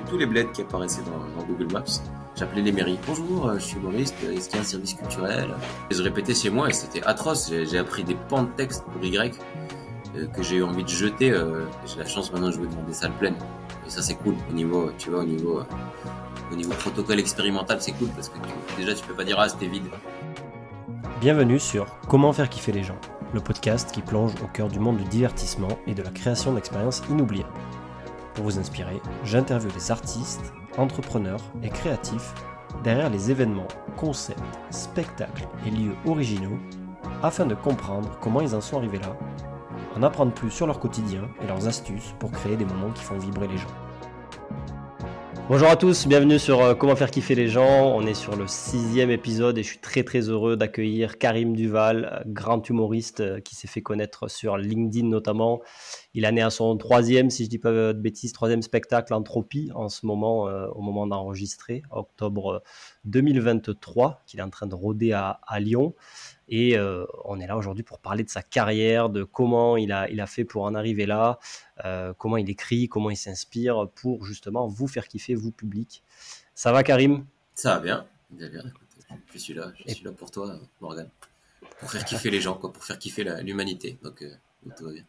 tous les bleds qui apparaissaient dans, Google Maps. J'appelais les mairies. Bonjour, je suis humoriste, est-ce qu'il y a un service culturel et Je répétais chez moi et c'était atroce. J'ai appris des pans de texte pour Y euh, que j'ai eu envie de jeter. Euh, j'ai la chance maintenant de jouer dans des salles pleines. Et ça c'est cool au niveau, tu vois, au niveau, euh, au niveau protocole expérimental, c'est cool parce que déjà tu peux pas dire ah c'était vide. Bienvenue sur Comment faire kiffer les gens, le podcast qui plonge au cœur du monde du divertissement et de la création d'expériences inoubliables. Pour vous inspirer, j'interviewe les artistes, entrepreneurs et créatifs derrière les événements, concepts, spectacles et lieux originaux afin de comprendre comment ils en sont arrivés là, en apprendre plus sur leur quotidien et leurs astuces pour créer des moments qui font vibrer les gens. Bonjour à tous, bienvenue sur euh, Comment faire kiffer les gens. On est sur le sixième épisode et je suis très très heureux d'accueillir Karim Duval, euh, grand humoriste euh, qui s'est fait connaître sur LinkedIn notamment. Il est né à son troisième, si je dis pas de bêtises, troisième spectacle Entropie en ce moment, au moment d'enregistrer, octobre 2023, qu'il est en train de rôder à, à Lyon. Et euh, on est là aujourd'hui pour parler de sa carrière, de comment il a, il a fait pour en arriver là, euh, comment il écrit, comment il s'inspire pour justement vous faire kiffer, vous public. Ça va Karim? Ça va bien. je suis là, je suis là pour toi, Morgan. Pour faire kiffer les gens, quoi, pour faire kiffer l'humanité. Euh, donc tout va bien.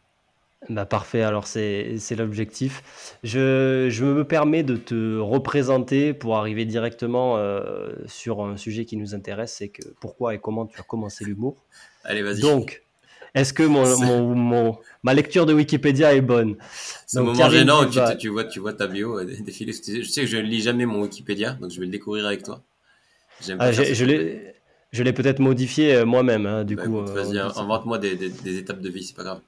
Bah parfait, alors c'est l'objectif. Je, je, me permets de te représenter pour arriver directement euh, sur un sujet qui nous intéresse, c'est que pourquoi et comment tu as commencé l'humour. Allez, vas-y. Donc, est-ce que mon, mon, ma lecture de Wikipédia est bonne? C'est un moment gênant tu, tu, vois, tu vois ta bio euh, défiler. Je sais que je ne lis jamais mon Wikipédia, donc je vais le découvrir avec toi. Ah, je l'ai peut-être modifié euh, moi-même, hein, du bah, coup. Vas-y, invente-moi des, des, des étapes de vie, c'est pas grave.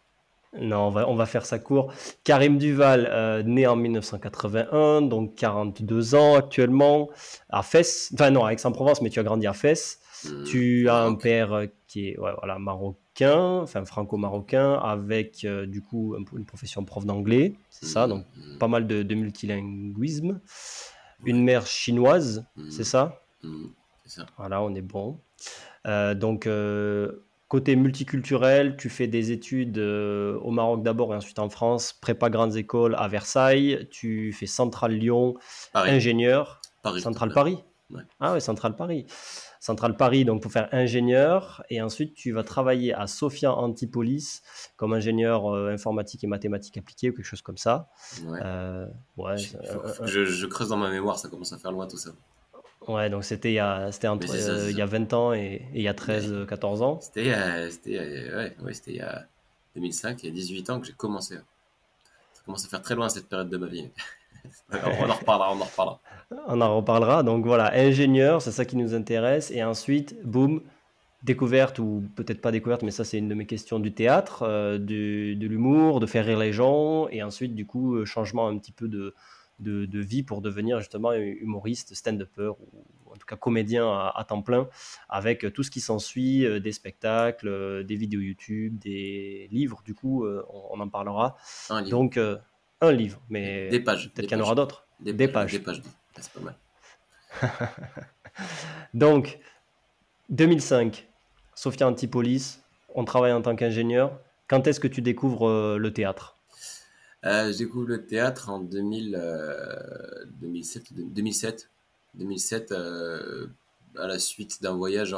Non, on va, on va faire ça court. Karim Duval, euh, né en 1981, donc 42 ans actuellement, à Fès. Enfin non, à Aix-en-Provence, mais tu as grandi à Fès. Mmh, tu as un père euh, qui est voilà, marocain, enfin franco-marocain, avec euh, du coup une profession prof d'anglais, c'est ça, donc mmh. pas mal de, multilinguisme. Une mère chinoise, c'est ça, ça Voilà, on est bon. donc Côté multiculturel, tu fais des études euh, au Maroc d'abord et ensuite en France, prépa grandes écoles à Versailles, tu fais Centrale Lyon, ingénieur. Paris, Centrale Paris Ah ouais, Centrale Paris. Centrale Paris, donc pour faire ingénieur, et ensuite tu vas travailler à Sophia Antipolis comme ingénieur euh, informatique et mathématiques appliquées ou quelque chose comme ça. Ouais. Euh, je, creuse dans ma mémoire, ça commence à faire loin tout ça. Ouais, donc c'était il, y a, entre, euh, il y a 20 ans et, il y a 13, 14 ans. C'était ouais, ouais, il y a 2005, il y a 18 ans que j'ai commencé. Ça commence à faire très loin cette période de ma vie. on en reparlera, on en reparlera. On en reparlera. Donc voilà, ingénieur, c'est ça qui nous intéresse. Et ensuite, boum, découverte, ou peut-être pas découverte, mais ça c'est une de mes questions du théâtre, euh, de l'humour, de faire rire les gens. Et ensuite, du coup, euh, changement un petit peu de, de, vie pour devenir justement humoriste, stand-upper ou en tout cas comédien à, temps plein avec tout ce qui s'ensuit, euh, des spectacles, euh, des vidéos YouTube, des livres, du coup euh, on, en parlera. Donc un livre, mais des pages. Peut-être qu'il y en aura d'autres. Des, pages. Des pages, c'est pas mal. Donc 2005, Sophia Antipolis, on travaille en tant qu'ingénieur. Quand est-ce que tu découvres le théâtre? Euh, je découvre le théâtre en 2000, 2007, 2007, 2007 à la suite d'un voyage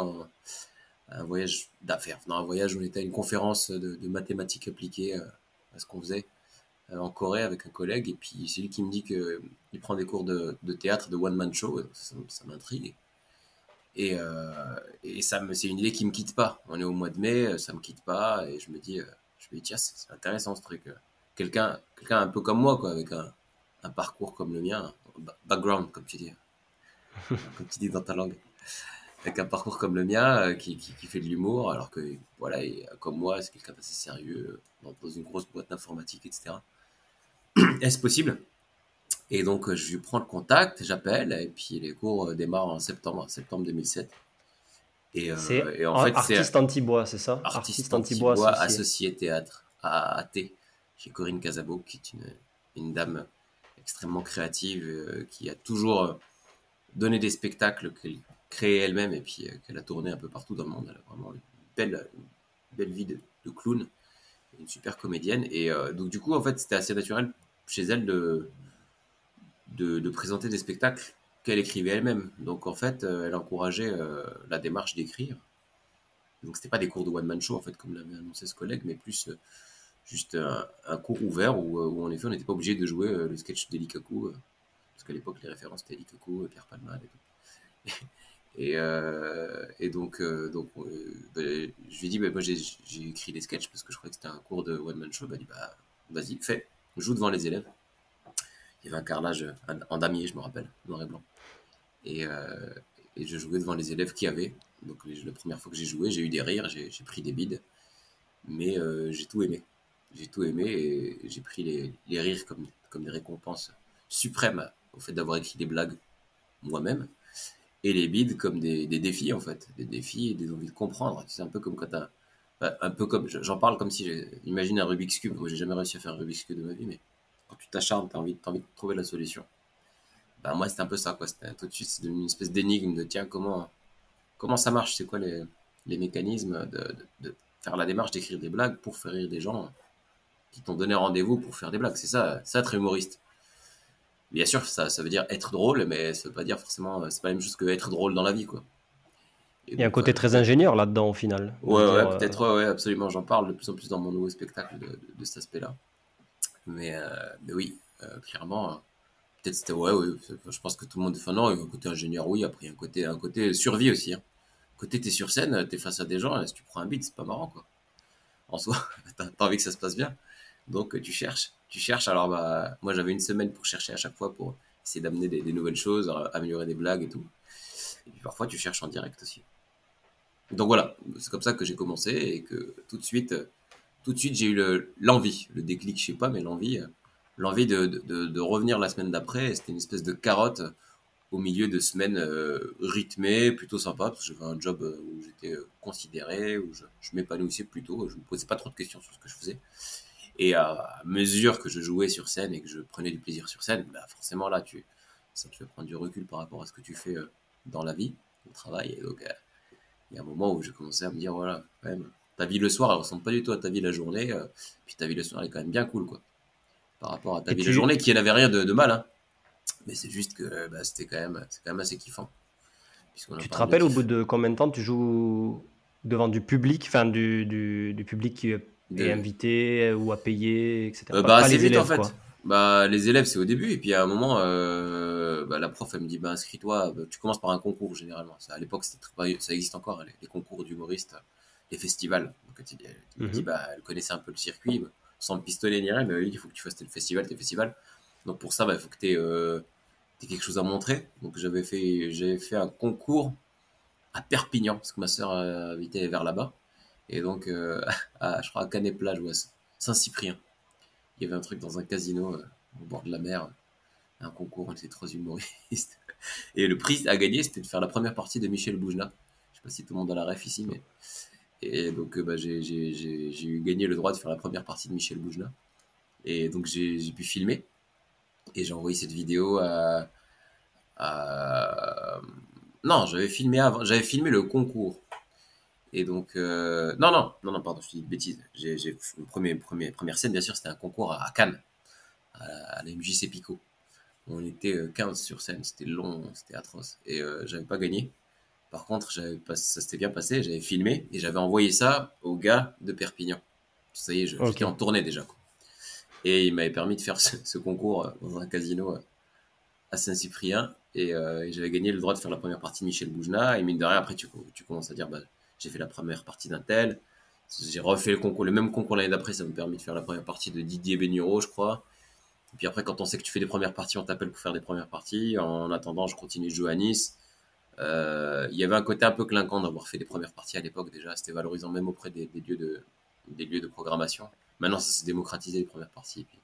un voyage d'affaires, un voyage où on était à une conférence de, mathématiques appliquées euh, à ce qu'on faisait euh, en Corée avec un collègue et puis c'est lui qui me dit que il prend des cours de, théâtre, de one man show, ça, m'intrigue. Et, euh, ça c'est une idée qui me quitte pas. On est au mois de mai, ça me quitte pas et je me dis, je me dis tiens c'est intéressant ce truc quelqu'un quelqu'un un peu comme moi, quoi, avec un, un, parcours comme le mien, background, comme tu dis, comme tu dis dans ta langue, avec un parcours comme le mien, euh, qui, qui, fait de l'humour, alors que, voilà, comme moi, c'est quelqu'un d'assez sérieux, dans, une grosse boîte d'informatique, etc. Est-ce possible? Et donc, euh, je lui prends le contact, j'appelle, et puis les cours euh, démarrent en septembre, septembre 2007. Et, et en fait, artiste anti-bois, c'est ça? Artiste, anti-bois associé. associé. théâtre à AT chez Corinne Casabo, qui est une, dame extrêmement créative, euh, qui a toujours euh, donné des spectacles qu'elle crée elle-même et puis euh, qu'elle a tourné un peu partout dans le monde. Elle a vraiment une belle, belle vie de, clown, une super comédienne. Et donc du coup, en fait, c'était assez naturel chez elle de de, présenter des spectacles qu'elle écrivait elle-même. Donc en fait, elle encourageait la démarche d'écrire. Donc c'était pas des cours de one man show en fait comme l'avait annoncé ce collègue, mais plus juste un, cours ouvert où, où, en effet on n'était pas obligé de jouer le sketch d'Elikaku parce qu'à l'époque les références c'était Elikaku, Pierre Palma et tout. Et, euh, et donc, euh, euh, bah, je lui ai dit, bah, moi j'ai écrit des sketchs parce que je croyais que c'était un cours de one man show. Il m'a dit, bah, vas-y, fais, joue devant les élèves. Il y avait un carrelage en damier, je me rappelle, noir et blanc. Et, et je jouais devant les élèves qui avaient. Donc la première fois que j'ai joué, j'ai eu des rires, j'ai pris des bides, mais j'ai tout aimé. J'ai tout aimé et j'ai pris les, rires comme, comme des récompenses suprêmes au fait d'avoir écrit des blagues moi-même et les bides comme des, des, défis en fait, des défis et des envies de comprendre. C'est un peu comme quand t'as, un peu comme, j'en parle comme si, j'imagine un Rubik's cube. Moi, j'ai jamais réussi à faire un Rubik's cube de ma vie, mais quand tu t'acharnes, t'as envie, as envie de trouver la solution. Bah moi, c'était un peu ça quoi. Tout de suite, c'est une espèce d'énigme de tiens comment, comment ça marche, c'est quoi les, les mécanismes de, de, faire la démarche d'écrire des blagues pour faire rire des gens? Qui t'ont donné rendez-vous pour faire des blagues. C'est ça, ça être humoriste bien sûr, ça, ça veut dire être drôle, mais ça veut pas dire forcément, c'est pas la même chose que être drôle dans la vie, quoi. Il y a un côté très ingénieur là-dedans au final. Ouais, ouais, euh, peut-être, ouais, absolument. J'en parle de plus en plus dans mon nouveau spectacle de, de, cet aspect-là. Mais, euh, mais oui, euh, clairement, peut-être c'était, ouais, ouais, je pense que tout le monde, enfin non, il y a un côté ingénieur, oui, après il y a un côté, un côté survie aussi. Hein. Côté, t'es sur scène, t'es face à des gens, si tu prends un beat, c'est pas marrant, quoi. En soi, t'as envie que ça se passe bien. Donc tu cherches tu cherches. Alors, bah, moi, j'avais une semaine pour chercher à chaque fois pour essayer d'amener des, nouvelles choses, améliorer des blagues et tout. Et puis parfois, tu cherches en direct aussi. Donc voilà, c'est comme ça que j'ai commencé et que tout de suite, tout de suite, j'ai eu l'envie, le, déclic, je sais pas, mais l'envie, l'envie de, de, revenir la semaine d'après. C'était une espèce de carotte au milieu de semaines euh, rythmées, plutôt sympa, parce que j'avais un job euh, où j'étais euh, considéré, où je, je m'épanouissais plutôt, je me posais pas trop de questions sur ce que je faisais. Et à mesure que je jouais sur scène et que je prenais du plaisir sur scène, bah forcément là, tu, ça te fait prendre du recul par rapport à ce que tu fais euh, dans la vie, au travail. Et donc, euh, il y a un moment où j'ai commencé à me dire, voilà, quand même, ta vie le soir, elle ressemble pas du tout à ta vie la journée. Euh, puis ta vie le soir, elle est quand même bien cool, quoi. Par rapport à ta vie la journée, qui n'avait rien de, mal, hein. Mais c'est juste que bah, c'était quand même, c'est quand même assez kiffant. Tu te rappelles au bout de combien de temps tu joues devant du public, enfin du, du, du public qui et invité euh, ou à payer, etc. Euh, bah, assez vite en fait. Bah, les élèves, c'est au début. Et puis à un moment, euh, bah, la prof, elle me dit bah, inscris-toi. Bah, tu commences par un concours généralement. Ça, à l'époque, ça existe encore, les, concours d'humoristes, les festivals. Donc, elle, me dit mhm. bah, elle connaissait un peu le circuit, sans me pistolet ni rien. Mais oui, il faut que tu fasses tes festivals, tes festivals. Donc pour ça, bah, il faut que tu aies, quelque chose à montrer. Donc j'avais fait, fait un concours à Perpignan, parce que ma soeur habitait vers là-bas. Et donc, euh, je crois à Canet-Plage ou à Saint-Cyprien, il y avait un truc dans un casino euh, au bord de la mer, un concours, on était trois humoristes. Et le prix à gagner, c'était de faire la première partie de Michel Boujna. Je sais pas si tout le monde a la ref ici, mais. Et donc, euh, bah, j'ai eu gagné le droit de faire la première partie de Michel Boujna. Et donc, j'ai pu filmer. Et j'ai envoyé cette vidéo à. à... Non, j'avais filmé avant. J'avais filmé le concours. Et donc, euh, non, non, non, non, pardon, je dis une bêtise. J'ai, j'ai, premier, premier, première scène, bien sûr, c'était un concours à, Cannes, à, la MJC Pico. On était 15 euh, sur scène, c'était long, c'était atroce. Et euh, j'avais pas gagné. Par contre, j'avais pas, ça s'était bien passé, j'avais filmé et j'avais envoyé ça au gars de Perpignan. Ça y est, j'étais en tournée déjà. Quoi. Et il m'avait permis de faire ce, concours dans un casino à Saint-Cyprien. Et, et, j'avais gagné le droit de faire la première partie de Michel Boujna. Et mine de rien, après, tu, tu commences à dire, bah, j'ai fait la première partie d'un tel. J'ai refait le concours, le même concours l'année d'après, ça me permet de faire la première partie de Didier Bénureau, je crois. Et puis après, quand on sait que tu fais des premières parties, on t'appelle pour faire des premières parties. En attendant, je continue de jouer à Nice. Euh, il y avait un côté un peu clinquant d'avoir fait des premières parties à l'époque déjà. C'était valorisant même auprès des, lieux de, des lieux de programmation. Maintenant, ça s'est démocratisé les premières parties. puis,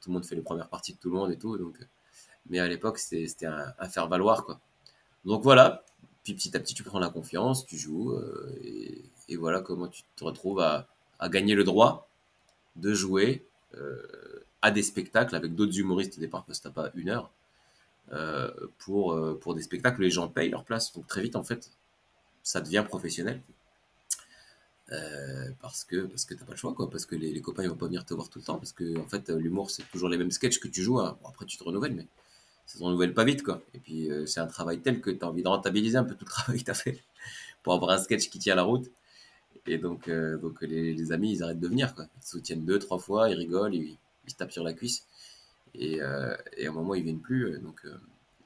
tout le monde fait les premières parties de tout le monde et tout. Donc, mais à l'époque, c'était un faire valoir quoi. Donc voilà, puis petit à petit, tu prends la confiance, tu joues, euh, et, voilà comment tu te retrouves à, gagner le droit de jouer euh, à des spectacles avec d'autres humoristes au départ, parce que t'as pas une heure, euh, pour, des spectacles où les gens payent leur place. Donc très vite, en fait, ça devient professionnel. parce que parce que t'as pas le choix parce que les, copains ils vont pas venir te voir tout le temps parce que en fait l'humour c'est toujours les mêmes sketchs que tu joues hein. après tu te renouvelles mais ça se renouvelle pas vite, quoi. Et puis, euh, c'est un travail tel que tu as envie de rentabiliser un peu tout le travail que tu as fait pour avoir un sketch qui tient la route. Et donc, euh, donc les, amis, ils arrêtent de venir, quoi. Ils se soutiennent deux, trois fois, ils rigolent, ils, se tapent sur la cuisse. Et, euh, et à un moment, ils viennent plus. Donc,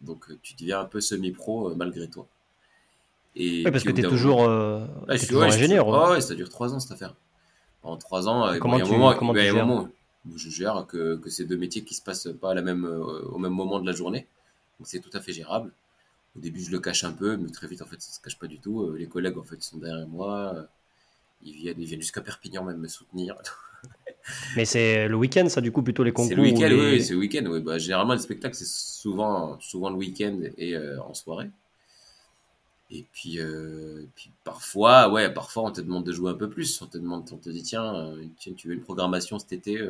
donc tu deviens un peu semi-pro malgré toi. Et parce que tu es toujours, ingénieur. ouais, ça dure trois ans cette affaire. En trois ans, comment il y a un moment je gère que, que c'est deux métiers qui se passent pas à la même, euh, au même moment de la journée. Donc c'est tout à fait gérable. Au début, je le cache un peu, mais très vite, en fait, ça se cache pas du tout. Euh, les collègues, en fait, sont derrière moi. Euh, ils viennent, ils viennent jusqu'à Perpignan même me soutenir. mais c'est le week-end, ça, du coup, plutôt les concours C'est le week-end, oui, c'est le week-end. Oui. Bah, généralement, les spectacles, c'est souvent, souvent le week-end et en soirée. Et puis, puis parfois, ouais, parfois on te demande de jouer un peu plus. On te demande, on te dit tiens, tiens tu veux une programmation cet été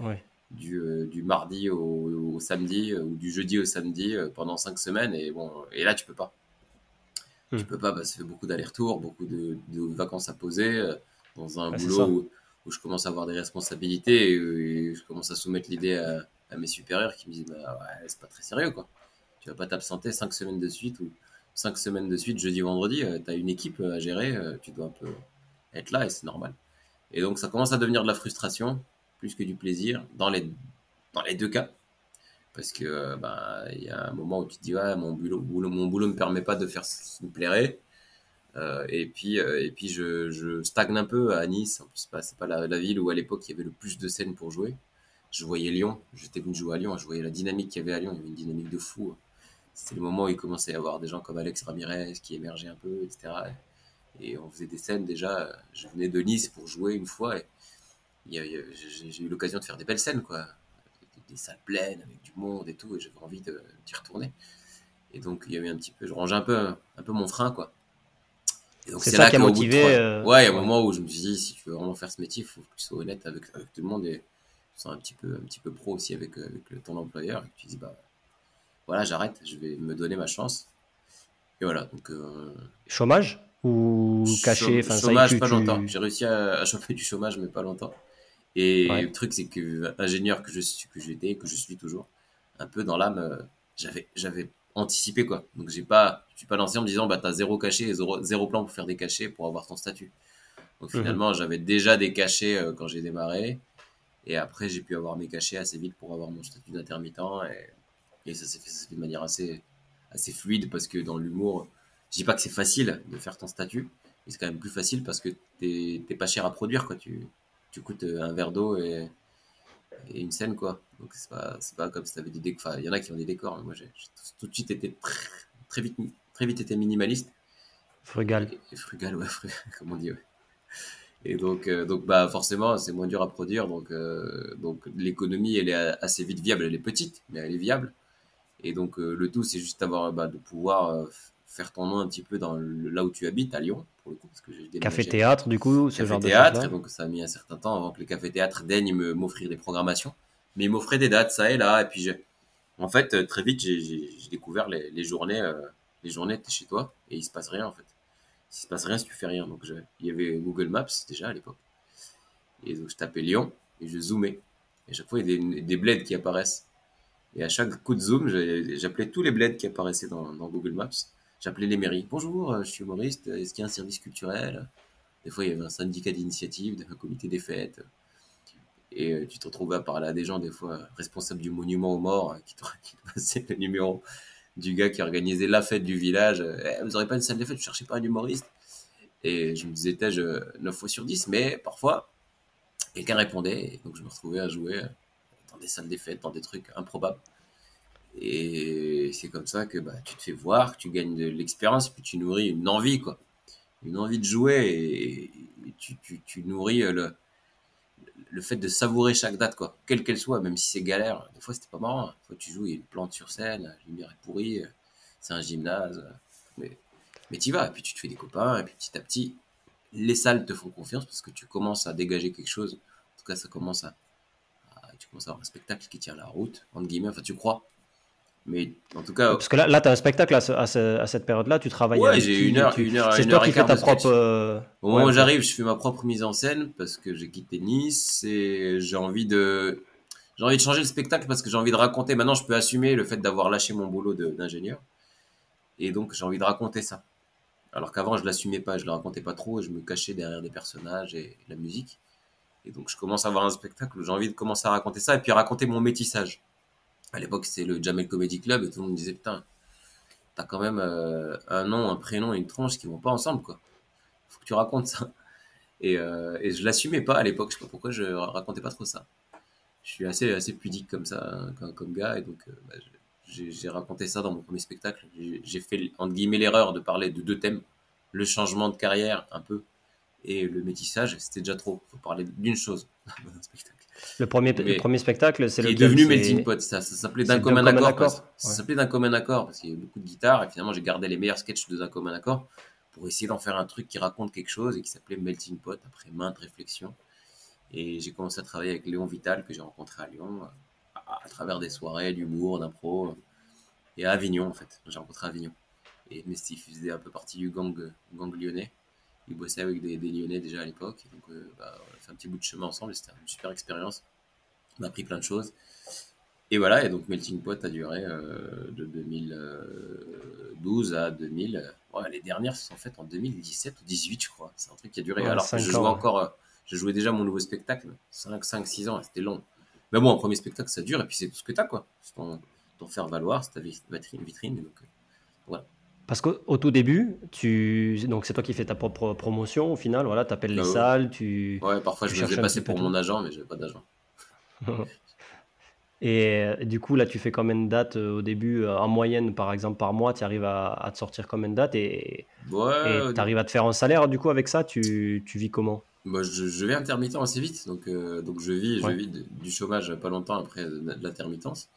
euh, du, mardi au, samedi euh, ou du jeudi au samedi euh, pendant cinq semaines. Et, bon, et là, tu peux pas. Tu hmm. peux pas parce que beaucoup d'allers-retours, beaucoup de, vacances à poser dans un boulot où, je commence à avoir des responsabilités et, je commence à soumettre l'idée à, mes supérieurs qui me disent bah, ouais, c'est pas très sérieux quoi. Tu vas pas t'absenter cinq semaines de suite ou cinq semaines de suite, jeudi, vendredi. tu as une équipe à gérer, tu dois un peu être là et c'est normal. Et donc ça commence à devenir de la frustration plus que du plaisir dans les, dans les deux cas. Parce que bah, il y a un moment où tu te dis mon boulot, boulot mon boulot me permet pas de faire ce qui me plairait. Euh, et puis, euh, et puis je, je, stagne un peu à Nice. En plus, c'est pas, pas la, la, ville où à l'époque il y avait le plus de scènes pour jouer. Je voyais Lyon, j'étais venu jouer à Lyon, je voyais la dynamique qu'il y avait à Lyon, il y avait une dynamique de fou. C'était le moment où il commençait à y avoir des gens comme Alex Ramirez qui émergeaient un peu, etc. Et on faisait des scènes déjà. Je venais de Nice pour jouer une fois. Et j'ai eu l'occasion de faire des belles scènes, quoi. Des, salles pleines avec du monde et tout, et j'avais envie d'y retourner. Et donc, il y avait un petit peu, je rangeais un peu, un peu mon frein, quoi. C'est ça qui a motivé. Euh, ouais, il y a un moment où je me suis dit, si tu veux vraiment faire ce métier, il faut que tu sois honnête avec, avec, tout le monde et tu sois un petit peu, un petit peu pro aussi avec, avec le, ton employeur. Et tu dis, bah voilà, j'arrête, je vais me donner ma chance. Et voilà, donc. Euh, chômage ou caché Chômage, pas longtemps. J'ai réussi à, à choper du chômage, mais pas longtemps. Et le truc, c'est que ingénieur que je suis, que j'étais, que je suis toujours, un peu dans l'âme, euh, j'avais, j'avais anticipé quoi. Donc j'ai pas, je suis pas lancé en me disant bah t'as zéro cachet, zéro, zéro, plan pour faire des cachets pour avoir ton statut. Donc mhm. finalement, j'avais déjà des cachets euh, quand j'ai démarré, et après j'ai pu avoir mes cachets assez vite pour avoir mon statut d'intermittent, et, et ça s'est fait, de manière assez, assez fluide parce que dans l'humour, je dis pas que c'est facile de faire ton statut, mais c'est quand même plus facile parce que t'es, t'es pas cher à produire quoi. Tu tu coûtes euh, un verre d'eau et, une scène, quoi. Donc, c'est pas, pas comme si tu avais des décors. Enfin, il y en a qui ont des décors, mais moi, j'ai tout de suite été très, vite, très vite été minimaliste. Frugal. Et, frugal, ouais, comme on dit, ouais. Et donc, euh, donc bah, forcément, c'est moins dur à produire. Donc, euh, donc l'économie, elle est assez vite viable. Elle est petite, mais elle est viable. Et donc, le tout, c'est juste avoir, bah, de pouvoir faire ton nom un petit peu dans là où tu habites, à Lyon, pour le coup. Parce que j'ai Café-théâtre, du coup, ce genre de théâtre, et donc ça a mis un certain temps avant que les cafés-théâtres daignent m'offrir des programmations. Mais ils m'offraient des dates, ça et là. Et puis, en fait, euh, très vite, j'ai découvert les, les journées. Euh, les journées, tu es chez toi et il se passe rien, en fait. Il se passe rien si tu fais rien. Donc, il y avait Google Maps déjà à l'époque. Et donc, je tapais Lyon et je zoomais. Et à chaque fois, il y a des, des bleds qui apparaissent. Et à chaque coup de zoom, j'appelais tous les bleds qui apparaissaient dans, dans Google Maps j'appelais les mairies. Bonjour, euh, je suis humoriste, est-ce qu'il y a un service culturel? Des fois, il y avait un syndicat d'initiative, un comité des fêtes. Et euh, tu te retrouvais à parler à des gens, des fois responsables du monument aux morts, hein, qui te, passaient le numéro du gars qui organisait la fête du village. Eh, vous n'aurez pas une salle de fête, je cherchais pas un humoriste. Et je me disais, je 9 fois sur 10, mais parfois, quelqu'un répondait. Et donc, je me retrouvais à jouer dans des salles des fêtes, dans des trucs improbables. Et c'est comme ça que bah, tu te fais voir, que tu gagnes de l'expérience, puis tu nourris une envie, quoi. Une envie de jouer et, tu, tu, tu, nourris le, le fait de savourer chaque date, quoi. Quelle qu'elle soit, même si c'est galère. Des fois, c'était pas marrant. Des fois, tu joues, il y a une plante sur scène, la lumière est pourrie, c'est un gymnase. Mais, mais tu vas, et puis tu te fais des copains, et puis petit à petit, les salles te font confiance parce que tu commences à dégager quelque chose. En tout cas, ça commence à, tu commences à avoir un spectacle qui tient la route, entre guillemets. Enfin, tu crois. Mais en tout cas. Parce que là, là tu as un spectacle à, à, cette période-là, tu travailles. Ouais, j'ai une heure, une heure, C'est toi qui fais ta propre. Euh, Au moment où j'arrive, je fais ma propre mise en scène parce que j'ai quitté Nice et j'ai envie de. j'ai envie de changer le spectacle parce que j'ai envie de raconter. Maintenant, je peux assumer le fait d'avoir lâché mon boulot d'ingénieur. Et donc, j'ai envie de raconter ça. Alors qu'avant, je l'assumais pas, je le racontais pas trop, et je me cachais derrière des personnages et la musique. Et donc, je commence à avoir un spectacle où j'ai envie de commencer à raconter ça et puis raconter mon métissage. À l'époque, c'était le Jamel Comedy Club et tout le monde disait Putain, t'as quand même euh, un nom, un prénom et une tranche qui vont pas ensemble, quoi. Faut que tu racontes ça. Et, euh, et je l'assumais pas à l'époque, je sais pas pourquoi je racontais pas trop ça. Je suis assez, assez pudique comme ça, comme, gars, et donc euh, bah, j'ai raconté ça dans mon premier spectacle. J'ai fait, entre guillemets, l'erreur de parler de deux thèmes le changement de carrière, un peu, et le métissage, c'était déjà trop. Faut parler d'une chose dans un spectacle. Le premier, le premier spectacle, c'est le. est devenu Melting Pot, ça, ça s'appelait D'un commun accord. Ça s'appelait D'un commun accord, parce qu'il y a beaucoup de guitares, et finalement, j'ai gardé les meilleurs sketchs de D'un commun accord pour essayer d'en faire un truc qui raconte quelque chose et qui s'appelait Melting Pot, après maintes réflexions. Et j'ai commencé à travailler avec Léon Vital, que j'ai rencontré à Lyon, à, travers des soirées d'humour, d'impro, et à Avignon, en fait. J'ai rencontré à Avignon. Et Mesty faisait un peu partie du gang, gang lyonnais. Il bossait avec des, Lyonnais déjà à l'époque. Donc, euh, bah, on a fait un petit bout de chemin ensemble. C'était une super expérience. On a appris plein de choses. Et voilà, et donc Melting Pot a duré euh, de 2012 à 2000. Ouais, les dernières se sont faites en 2017 ou 2018, je crois. C'est un truc qui a duré. Alors je jouais encore, euh, je jouais déjà mon nouveau spectacle, 5, 5 6 ans, c'était long. Mais bon, un premier spectacle, ça dure, et puis c'est tout ce que tu as, quoi. C'est ton, faire valoir, c'est ta vitrine. vitrine donc, voilà. Parce qu'au tout début, tu... donc c'est toi qui fais ta propre promotion au final, voilà, tu appelles les ah salles, tu... Ouais, parfois je me faisais passer pour mon agent, mais je n'avais pas d'agent. et euh, du coup, là, tu fais combien de dates euh, au début euh, En moyenne, par exemple, par mois, tu arrives à, te sortir combien de dates et tu arrives à te faire un salaire du coup avec ça Tu, tu vis comment? Bah, je, je, vais intermittent assez vite, donc, donc je vis, je vis du chômage pas longtemps après de l'intermittence.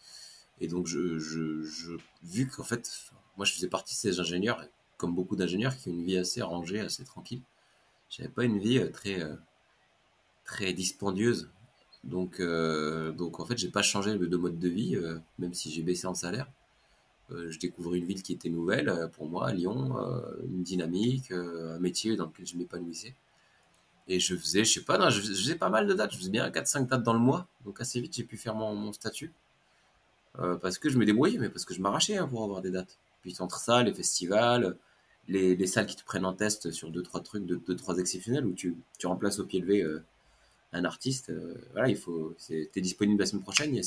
Et donc, je, je, je vu qu'en fait, moi, je faisais partie de ces ingénieurs, comme beaucoup d'ingénieurs, qui ont une vie assez rangée, assez tranquille. J'avais pas une vie euh, très, euh, très dispendieuse. Donc, euh, donc en fait, j'ai pas changé de mode de vie, même si j'ai baissé en salaire. je découvrais une ville qui était nouvelle pour moi, Lyon, une dynamique, un métier dans lequel je m'épanouissais. Et je faisais, je sais pas, non, je, faisais pas mal de dates, je faisais bien 4-5 dates dans le mois. Donc assez vite, j'ai pu faire mon, mon statut. parce que je me débrouillais, mais parce que je m'arrachais hein, pour avoir des dates. Puis entre ça, les festivals, les, les, salles qui te prennent en test sur deux trois trucs, deux, deux trois exceptionnels où tu, tu remplaces au pied levé euh, un artiste. Euh, voilà, il faut. T'es disponible la semaine prochaine. Il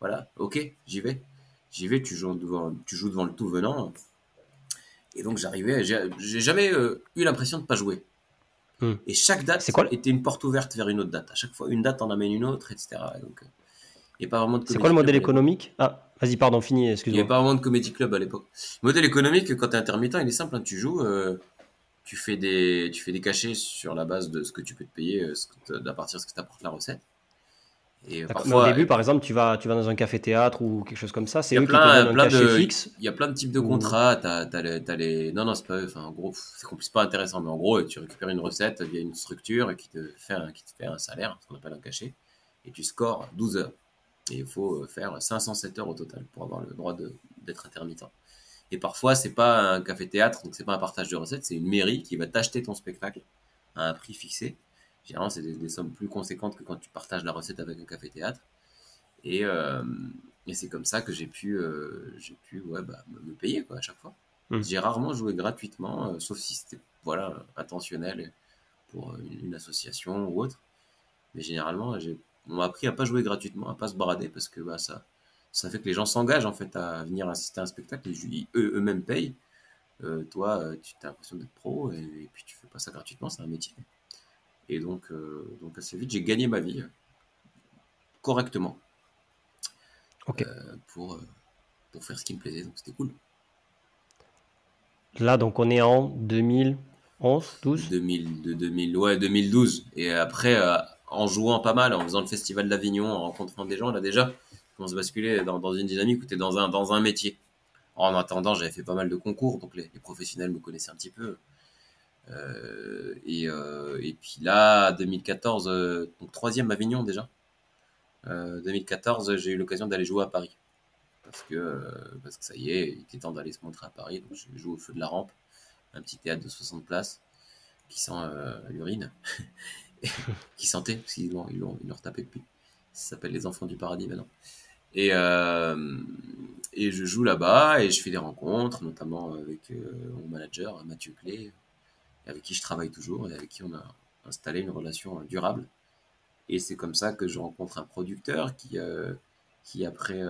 voilà, ok, j'y vais, j'y vais. Tu joues devant, tu joues devant le tout venant. Et donc j'arrivais, j'ai jamais euh, eu l'impression de pas jouer. Hmm. Et chaque date quoi était une porte ouverte vers une autre date. À chaque fois, une date en amène une autre, etc. donc, c'est quoi le modèle économique? Ah, vas-y, pardon, fini, excuse-moi. Il n'y a pas vraiment de comédie club à l'époque. Le modèle économique, quand tu es intermittent, il est simple. Hein, tu joues, euh, tu, fais des, tu fais des cachets sur la base de ce que tu peux te payer, euh, à partir de ce que t'apporte la recette. Et parfois, au début, par exemple, tu vas, tu vas dans un café-théâtre ou quelque chose comme ça, c'est eux plein, qui te donnent un cachet de, fixe. Il y a plein de types de contrats. T'as, as les, as les, non, non, c'est pas, enfin, en gros, c'est pas intéressant, mais en gros, tu récupères une recette via une structure qui te fait un, qui te fait un salaire, ce qu'on appelle un cachet, et tu scores 12 heures. Et il faut euh, faire 507 heures au total pour avoir le droit d'être intermittent. Et parfois, c'est pas un café-théâtre, donc c'est pas un partage de recettes, c'est une mairie qui va t'acheter ton spectacle à un prix fixé. Généralement, c'est des, sommes plus conséquentes que quand tu partages la recette avec un café-théâtre. Et, euh, et c'est comme ça que j'ai pu, euh, j'ai pu ouais, bah, me payer quoi, à chaque fois. Mmh. J'ai rarement joué gratuitement, sauf si c'était voilà, intentionnel pour une, une, association ou autre. Mais généralement, j'ai on m'a appris à pas jouer gratuitement, à pas se brader parce que bah, ça, ça fait que les gens s'engagent en fait à venir assister à un spectacle et eux, eux-mêmes payent. Euh, toi, euh, tu as l'impression d'être pro et, puis tu fais pas ça gratuitement, c'est un métier. Et donc, euh, donc assez vite, j'ai gagné ma vie correctement pour, pour faire ce qui me plaisait, donc c'était cool. Là, donc on est en 2011, 12 2000, de 2000, ouais, 2012. Et après, en jouant pas mal, en faisant le festival d'Avignon, en rencontrant des gens, là déjà, on se basculer dans, une dynamique où tu es dans un, métier. En attendant, j'avais fait pas mal de concours, donc les, professionnels me connaissaient un petit peu. Euh, et, euh, et, puis là, 2014, euh, donc troisième Avignon déjà. 2014, j'ai eu l'occasion d'aller jouer à Paris. Parce que, parce que ça y est, il était temps d'aller se montrer à Paris. Donc j'ai joué au feu de la rampe, un petit théâtre de 60 places qui sent l'urine. qui sentait, parce qu'ils l'ont, ils l'ont, ils l'ont retapé. Ça s'appelle Les Enfants du Paradis maintenant. Et, euh, et je joue là-bas et je fais des rencontres, notamment avec euh, mon manager, Mathieu Clé, avec qui je travaille toujours et avec qui on a installé une relation durable. Et c'est comme ça que je rencontre un producteur qui, euh, qui après...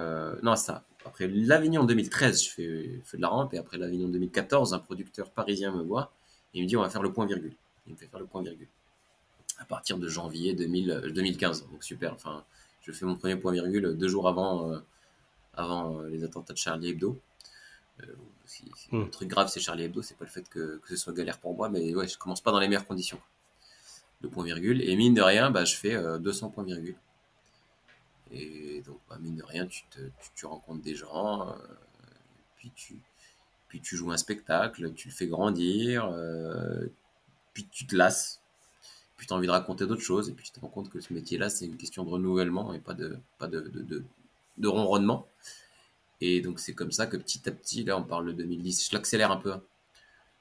non, ça, après l'Avignon 2013, je fais, fais de la rampe et après l'Avignon 2014, un producteur parisien me voit et il me dit on va faire le point virgule. Il me fait faire le point virgule à partir de janvier 2000, 2015. Donc super. Enfin, je fais mon premier point virgule deux jours avant, euh, avant euh, les attentats de Charlie Hebdo. Euh, hmm. Le truc grave, c'est Charlie Hebdo, c'est pas le fait que, que, ce soit galère pour moi, mais ouais, je commence pas dans les meilleures conditions. Le point virgule. Et mine de rien, bah, je fais 200 points virgule. Et donc, bah, mine de rien, tu, te, tu, rencontres des gens, puis, tu, puis tu joues un spectacle, tu le fais grandir, puis tu te lasses puis tu as envie de raconter d'autres choses, et puis tu te rends compte que ce métier-là, c'est une question de renouvellement et pas de, pas de, de, ronronnement. Et donc c'est comme ça que petit à petit, là on parle de 2010, je l'accélère un peu.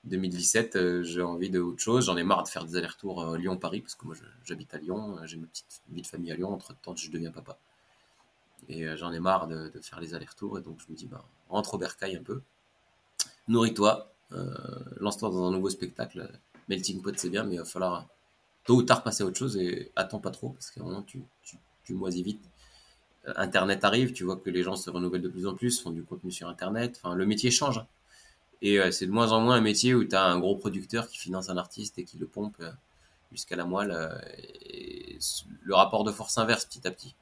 2017, euh, j'ai envie de autre chose, j'en ai marre de faire des allers-retours euh, Lyon-Paris, parce que moi j'habite à Lyon, euh, j'ai ma petite vie de famille à Lyon, entre-temps je deviens papa. Et j'en ai marre de, de faire les allers-retours, et donc je me dis, bah, rentre au bercail un peu, nourris-toi, lance-toi dans un nouveau spectacle. Melting Pot c'est bien, mais il va falloir tôt ou tard passer à autre chose et attends pas trop parce qu'à un moment tu, tu, tu moisis vite. Euh, Internet arrive, tu vois que les gens se renouvellent de plus en plus, font du contenu sur Internet. Enfin, le métier change. Et euh, c'est de moins en moins un métier où tu as un gros producteur qui finance un artiste et qui le pompe euh, jusqu'à la moelle. et le rapport de force inverse petit à petit.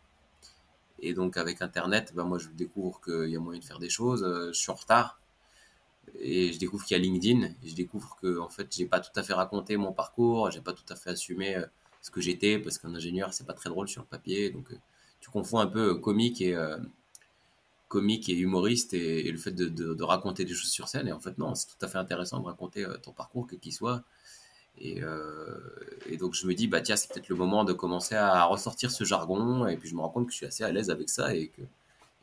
Et donc avec Internet, ben moi je découvre qu'il y a moyen de faire des choses. je suis en retard et je découvre qu'il y a LinkedIn. Et je découvre que en fait j'ai pas tout à fait raconté mon parcours. J'ai pas tout à fait assumé euh, ce que j'étais parce qu'un ingénieur c'est pas très drôle sur le papier. Donc euh, tu confonds un peu euh, comique et comique et humoriste et, le fait de, raconter des choses sur scène. Et en fait non c'est tout à fait intéressant de raconter ton parcours quel qu'il soit. Et, et, donc je me dis bah tiens c'est peut-être le moment de commencer à ressortir ce jargon. Et puis je me rends compte que je suis assez à l'aise avec ça et que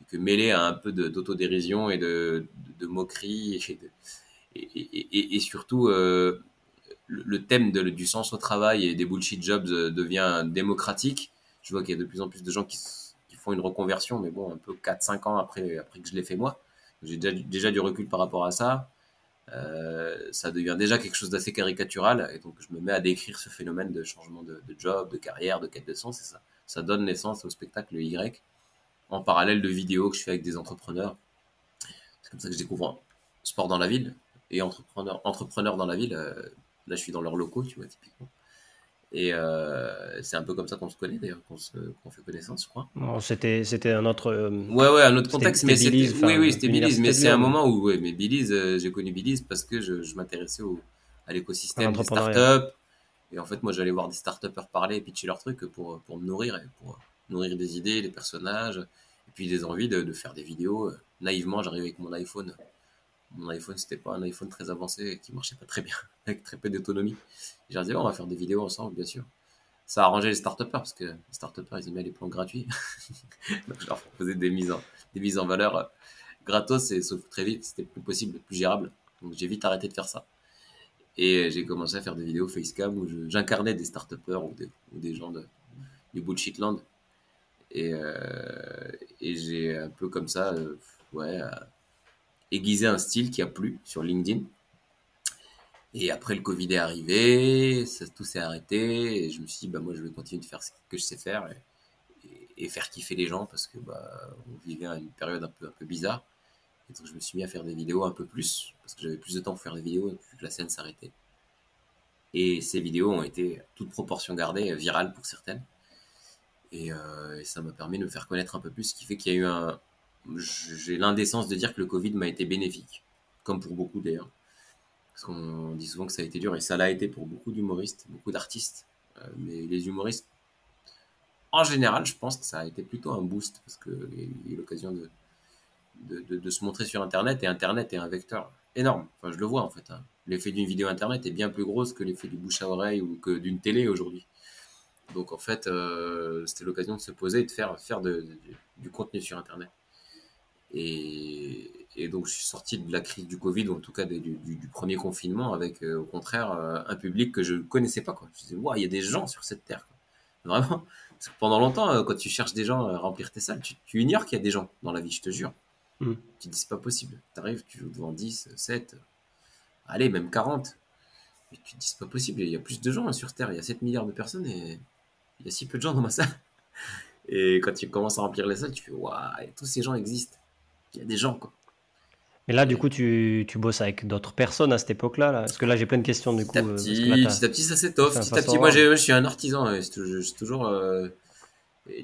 que mêlé à un peu d'autodérision et de, de, moquerie et, et, surtout euh, le thème de, du sens au travail et des bullshit jobs euh, devient démocratique. Je vois qu'il y a de plus en plus de gens qui, qui font une reconversion, mais bon, un peu 4-5 ans après, après que je l'ai fait moi. J'ai déjà, du recul par rapport à ça. Euh, ça devient déjà quelque chose d'assez caricatural et donc je me mets à décrire ce phénomène de changement de, de job, de carrière, de quête de sens et ça, ça donne naissance au spectacle Y en parallèle de vidéos que je fais avec des entrepreneurs. C'est comme ça que je découvre sport dans la ville et entrepreneur, entrepreneur dans la ville. Euh, là, je suis dans leurs locaux, tu vois, typiquement. Et euh, c'est un peu comme ça qu'on se connaît d'ailleurs, qu'on, fait connaissance, je crois. c'était, c'était un autre. Euh, ouais, ouais, un autre contexte, mais c'était, oui, oui, c'était Billy's, mais c'est un moment où, ouais, mais Billy's, j'ai connu Billy's parce que je, je m'intéressais à l'écosystème des startups. Et en fait, moi, j'allais voir des startupers parler et pitcher leurs trucs pour, pour me nourrir et pour, nourrir des idées, des personnages, et puis des envies de, faire des vidéos. Naïvement, j'arrive avec mon iPhone. Mon iPhone, c'était pas un iPhone très avancé qui marchait pas très bien, avec très peu d'autonomie. J'ai dit, on va faire des vidéos ensemble, bien sûr. Ça a arrangé les start parce que les start ils aimaient les plans gratuits. Donc, je leur proposais des mises en, des mises en valeur gratos, et sauf très vite, c'était plus possible, plus gérable. Donc, j'ai vite arrêté de faire ça. Et j'ai commencé à faire des vidéos facecam où j'incarnais des start ou des, ou des gens de, du bullshitland et, euh, et j'ai un peu comme ça, euh, ouais, aiguisé un style qui a plu sur LinkedIn. Et après, le Covid est arrivé, tout s'est arrêté, et je me suis dit, bah, moi, je vais continuer de faire ce que je sais faire et, faire kiffer les gens parce que bah, on vivait une période un peu, bizarre. Et donc, je me suis mis à faire des vidéos un peu plus, parce que j'avais plus de temps pour faire des vidéos, vu que la scène s'arrêtait. Et ces vidéos ont été, toute proportion gardée, virales pour certaines. Euh, et, ça m'a permis de me faire connaître un peu plus, ce qui fait qu'il y a eu un... J'ai l'indécence de dire que le Covid m'a été bénéfique, comme pour beaucoup d'ailleurs. Parce qu'on dit souvent que ça a été dur, et ça l'a été pour beaucoup d'humoristes, beaucoup d'artistes. Euh, mais les humoristes, en général, je pense que ça a été plutôt un boost, parce qu'il y a eu l'occasion de, de, se montrer sur Internet, et Internet est un vecteur énorme. Enfin, je le vois en fait. Hein. L'effet d'une vidéo Internet est bien plus gros que l'effet du bouche à oreille ou que d'une télé aujourd'hui. Donc en fait, euh, c'était l'occasion de se poser et de faire, faire du contenu sur Internet. Et, donc je suis sorti de la crise du Covid, ou en tout cas du, premier confinement, avec euh, au contraire euh, un public que je ne connaissais pas. Quoi. Je disais, il y a des gens sur cette terre. Vraiment. Parce que pendant longtemps, quand tu cherches des gens à remplir tes salles, tu, tu ignores qu'il y a des gens dans la vie, je te jure. Mm. Tu te dis, c'est pas possible. Tu arrives, tu joues devant 10, 7, allez, même 40. Et tu te dis, c'est pas possible. Il y a plus de gens hein, sur Terre. Il y a 7 milliards de personnes et il y a si peu de gens dans ma salle. Et quand tu commences à remplir les salles, tu fais, waouh, tous ces gens existent. Il y a des gens, quoi. Mais là, du coup, tu, tu bosses avec d'autres personnes à cette époque-là là? Parce que là, j'ai plein de questions, du coup. Petit à euh, parce petit, là, à petit, ça s'étoffe. Petit à petit, moi, je suis un artisan. toujours, c'est toujours, euh,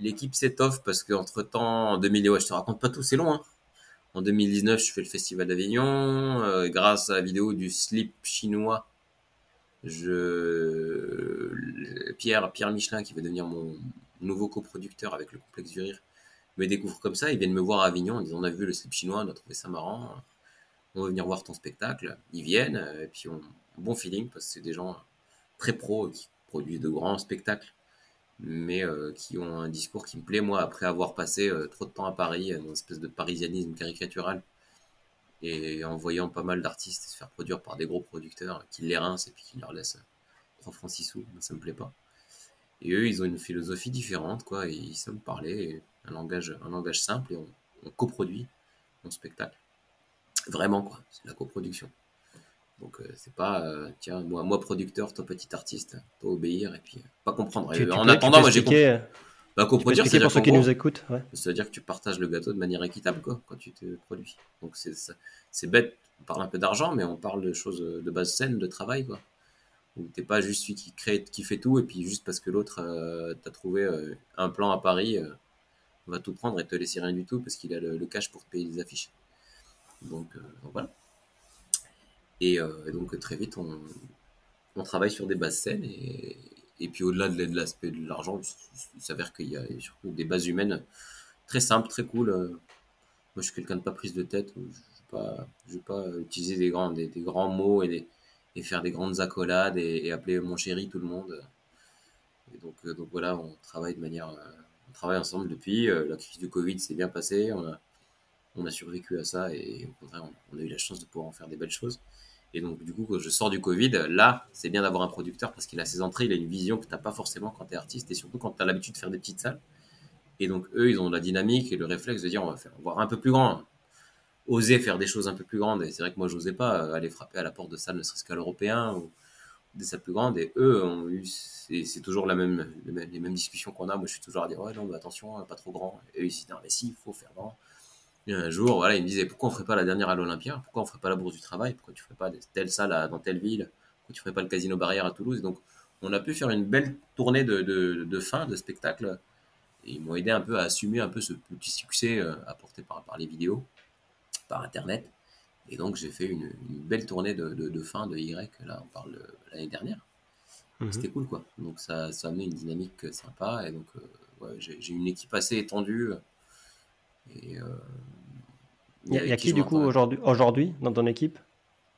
l'équipe s'étoffe parce qu'entre temps, en 2000, ouais, je te raconte pas tout, c'est long. Hein. En 2019, je fais le festival d'Avignon. euh, grâce à la vidéo du slip chinois, Pierre, Michelin, qui va devenir mon nouveau coproducteur avec le complexe du rire, me découvre comme ça. Ils viennent me voir à Avignon en disant On a vu le slip chinois, on a trouvé ça marrant. On va venir voir ton spectacle. Ils viennent, et puis on, bon feeling parce que c'est des gens très pros qui produisent de grands spectacles, mais euh, qui ont un discours qui me plaît, moi, après avoir passé euh, trop de temps à Paris, dans une espèce de parisianisme caricatural, et en voyant pas mal d'artistes se faire produire par des gros producteurs qui les rincent et puis qui leur laissent 3 francs 6 sous, ça me plaît pas. Et eux, ils ont une philosophie différente, quoi, et ils savent parler, un langage, un langage simple, et on, on coproduit mon spectacle. Vraiment, quoi, c'est la coproduction. Donc euh, c'est pas, euh, tiens, moi, moi producteur, toi petit artiste, toi obéir et puis euh, pas comprendre. tu- Et tu en peux- attendant, moi j'ai compris. Bah, coproduire, c'est pour ceux qui nous écoutent ouais. ça veut dire que tu partages le gâteau de manière équitable quoi, quand tu te produis. Donc c'est ça- c'est bête, on parle un peu d'argent, mais on parle de choses de base saine, de travail quoi. T'es pas juste celui qui crée, qui fait tout, et puis juste parce que l'autre euh, t'a trouvé euh, un plan à Paris, euh, va tout prendre et te laisser rien du tout parce qu'il a le, le cash pour te payer les affiches. Donc, euh, donc voilà. Et et donc très vite on, on travaille sur des bases saines et, et puis au-delà de, l'aspect de l'argent, il, s'avère qu'il y a surtout des bases humaines très simples, très cool. Euh, Moi, je suis quelqu'un de pas prise de tête. Je ne pas, je vais pas utiliser des grands, mots et, faire des grandes accolades et, appeler mon chéri tout le monde. Euh, donc voilà, on travaille de manière, euh, on travaille ensemble depuis. La crise du Covid s'est bien passée. On a, survécu à ça et au contraire, on, on a eu la chance de pouvoir en faire des belles choses. Et donc, du coup, quand je sors du Covid, là, c'est bien d'avoir un producteur parce qu'il a ses entrées, il a une vision que tu n'as pas forcément quand tu es artiste et surtout quand tu as l'habitude de faire des petites salles. Et donc, eux, ils ont la dynamique et le réflexe de dire on va faire voir un peu plus grand, oser faire des choses un peu plus grandes. Et c'est vrai que moi, j'osais pas euh, aller frapper à la porte de salle, ne serait-ce qu'à l'européen ou des salles plus grandes. Et eux c'est toujours les mêmes, discussions qu'on a. Moi, je suis toujours à dire ouais, non, mais attention, pas trop grand. Et eux, ils se disent non, mais si, il faut faire grand. Et un jour, voilà, ils me disaient pourquoi on ferait pas la dernière à l'Olympia? Pourquoi on ferait pas la Bourse du Travail? Pourquoi tu ferais pas telle salle dans telle ville? Pourquoi tu ferais pas le Casino Barrière à Toulouse? Donc, on a pu faire une belle tournée de, de, de fin de spectacle. Et ils m'ont aidé un peu à assumer un peu ce petit succès euh, apporté par, par les vidéos, par Internet. Et donc, j'ai fait une, une belle tournée de, fin de Y. Là, on parle de l'année dernière. Mhm. C'était cool, quoi. Donc, ça, ça a amené une dynamique sympa. Et donc, euh, ouais, j'ai une équipe assez étendue. Et, euh, Il y a, y qui du coup aujourd'hui aujourd'hui dans ton équipe?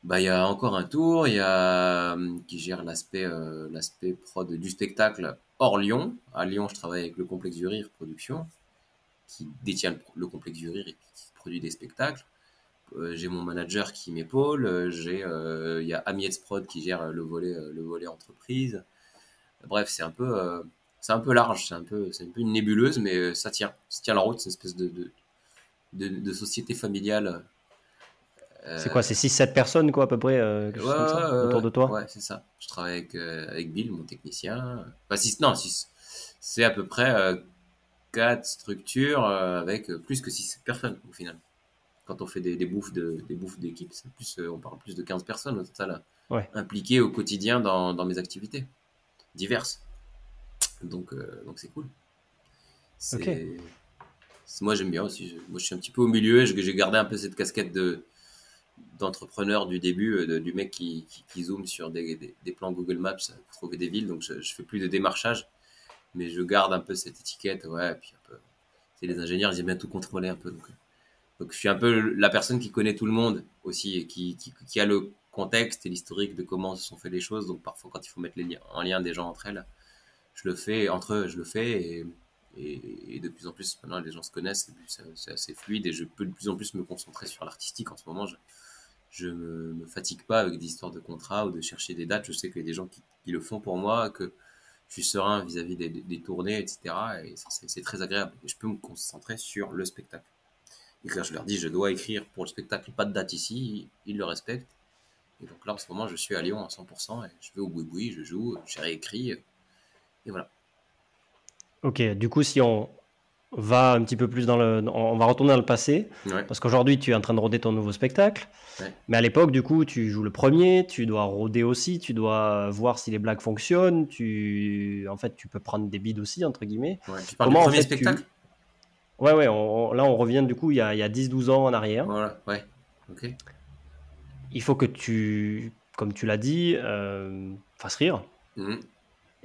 Bah, il y a encore un tour, il y a euh, qui gère l'aspect euh, l'aspect prod du spectacle hors Lyon. À Lyon, je travaille avec le Complexe du Rire Production, qui détient le, le Complexe du Rire et qui produit des spectacles. Euh, j'ai mon manager qui m'épaule. J'ai euh, il y a Amiets Prod qui gère le volet le volet entreprise. Bref, c'est un peu c'est un peu large, c'est un peu c'est un peu une nébuleuse, mais euh, ça tient, ça tient la route. C'est une espèce de de, de, de société familiale. euh, C'est quoi C'est 6-7 personnes, quoi, à peu près, euh, quelque chose Ouais, comme ça, ouais, autour de toi? Ouais, c'est ça. Je travaille avec, euh, avec Bill, mon technicien. Enfin, six, non, six. C'est à peu près euh, quatre structures avec plus que 6 personnes au final. Quand on fait des, des bouffes de, des bouffes d'équipe, c'est plus, on parle plus de 15 personnes au total Ouais. impliquées au quotidien dans, dans mes activités diverses. Donc, euh, donc c'est cool. Moi, j'aime bien aussi. Je- Moi, je suis un petit peu au milieu. et J'ai gardé un peu cette casquette de d'entrepreneur du début, euh, de- du mec qui, qui, qui zoome sur des, des, des plans Google Maps pour trouver des villes. Donc, je, je fais plus de démarchage, mais je garde un peu cette étiquette. Ouais, et puis un peu. C'est les ingénieurs, ils aiment bien tout contrôler un peu. Donc, euh, donc, je suis un peu la personne qui connaît tout le monde aussi et qui, qui, qui a le contexte et l'historique de comment se sont fait les choses. Donc, parfois, quand il faut mettre les liens, en lien des gens entre elles, je le fais, entre eux, je le fais. Et, de plus en plus, maintenant, les gens se connaissent, c'est assez fluide et je peux de plus en plus me concentrer sur l'artistique. En ce moment, je, je me, fatigue pas avec des histoires de contrats ou de chercher des dates. Je sais qu'il y a des gens qui, qui le font pour moi, que je suis serein vis-à-vis des, tournées, etc. Et c'est très agréable. Et je peux me concentrer sur le spectacle. Et quand je leur dis, je dois écrire pour le spectacle, pas de date ici, ils le respectent. Et donc là, en ce moment, je suis à Lyon à 100%, et je vais au boui-boui, je joue, j'ai réécrit, et voilà. Ok, du coup, si on, va un petit peu plus dans le. On va retourner dans le passé. Parce qu'aujourd'hui, tu es en train de roder ton nouveau spectacle. Mais à l'époque, du coup, tu joues le premier, tu dois roder aussi, tu dois voir si les blagues fonctionnent. Tu... En fait, tu peux prendre des bides aussi, entre guillemets. Tu parles Comment, du premier spectacle? Ouais, ouais, là, on revient du coup il y a, a 10-12 ans en arrière. Voilà, ouais. Ok. Il faut que tu, comme tu l'as dit, euh, fasses rire. Mmh.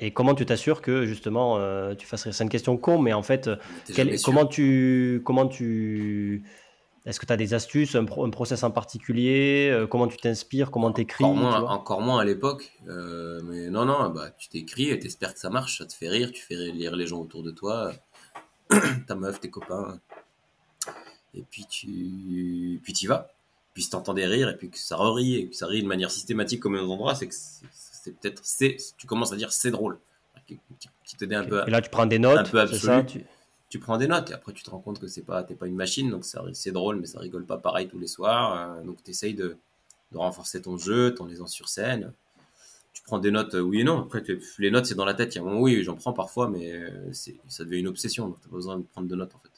Et comment tu t'assures que justement euh, tu fasses C'est une question con, mais en fait, comment tu, comment tu, est-ce que tu as des astuces, un, process en particulier euh, Comment tu t'inspires Comment tu écris encore moins, encore moins à l'époque. Euh, mais non, non, bah, tu t'écris et tu espères que ça marche, ça te fait rire, tu fais lire les gens autour de toi, ta meuf, tes copains. Et puis tu puis y vas. Puis si t'entends des rires et puis que ça rit et que ça rit de manière systématique comme aux endroits, c'est que c'est peut-être c'est tu commences à dire c'est drôle. Qui, te un peu et là tu prends des notes un peu absolu tu... prends des notes et après tu te rends compte que c'est pas t'es pas une machine donc c'est drôle mais ça rigole pas pareil tous les soirs euh, donc tu essayes de, de, renforcer ton jeu ton aisance sur scène. Tu prends des notes oui et non. Après les notes c'est dans la tête. Il y a un moment oui j'en prends parfois mais euh, ça devient une obsession donc t'as pas besoin de prendre de notes en fait.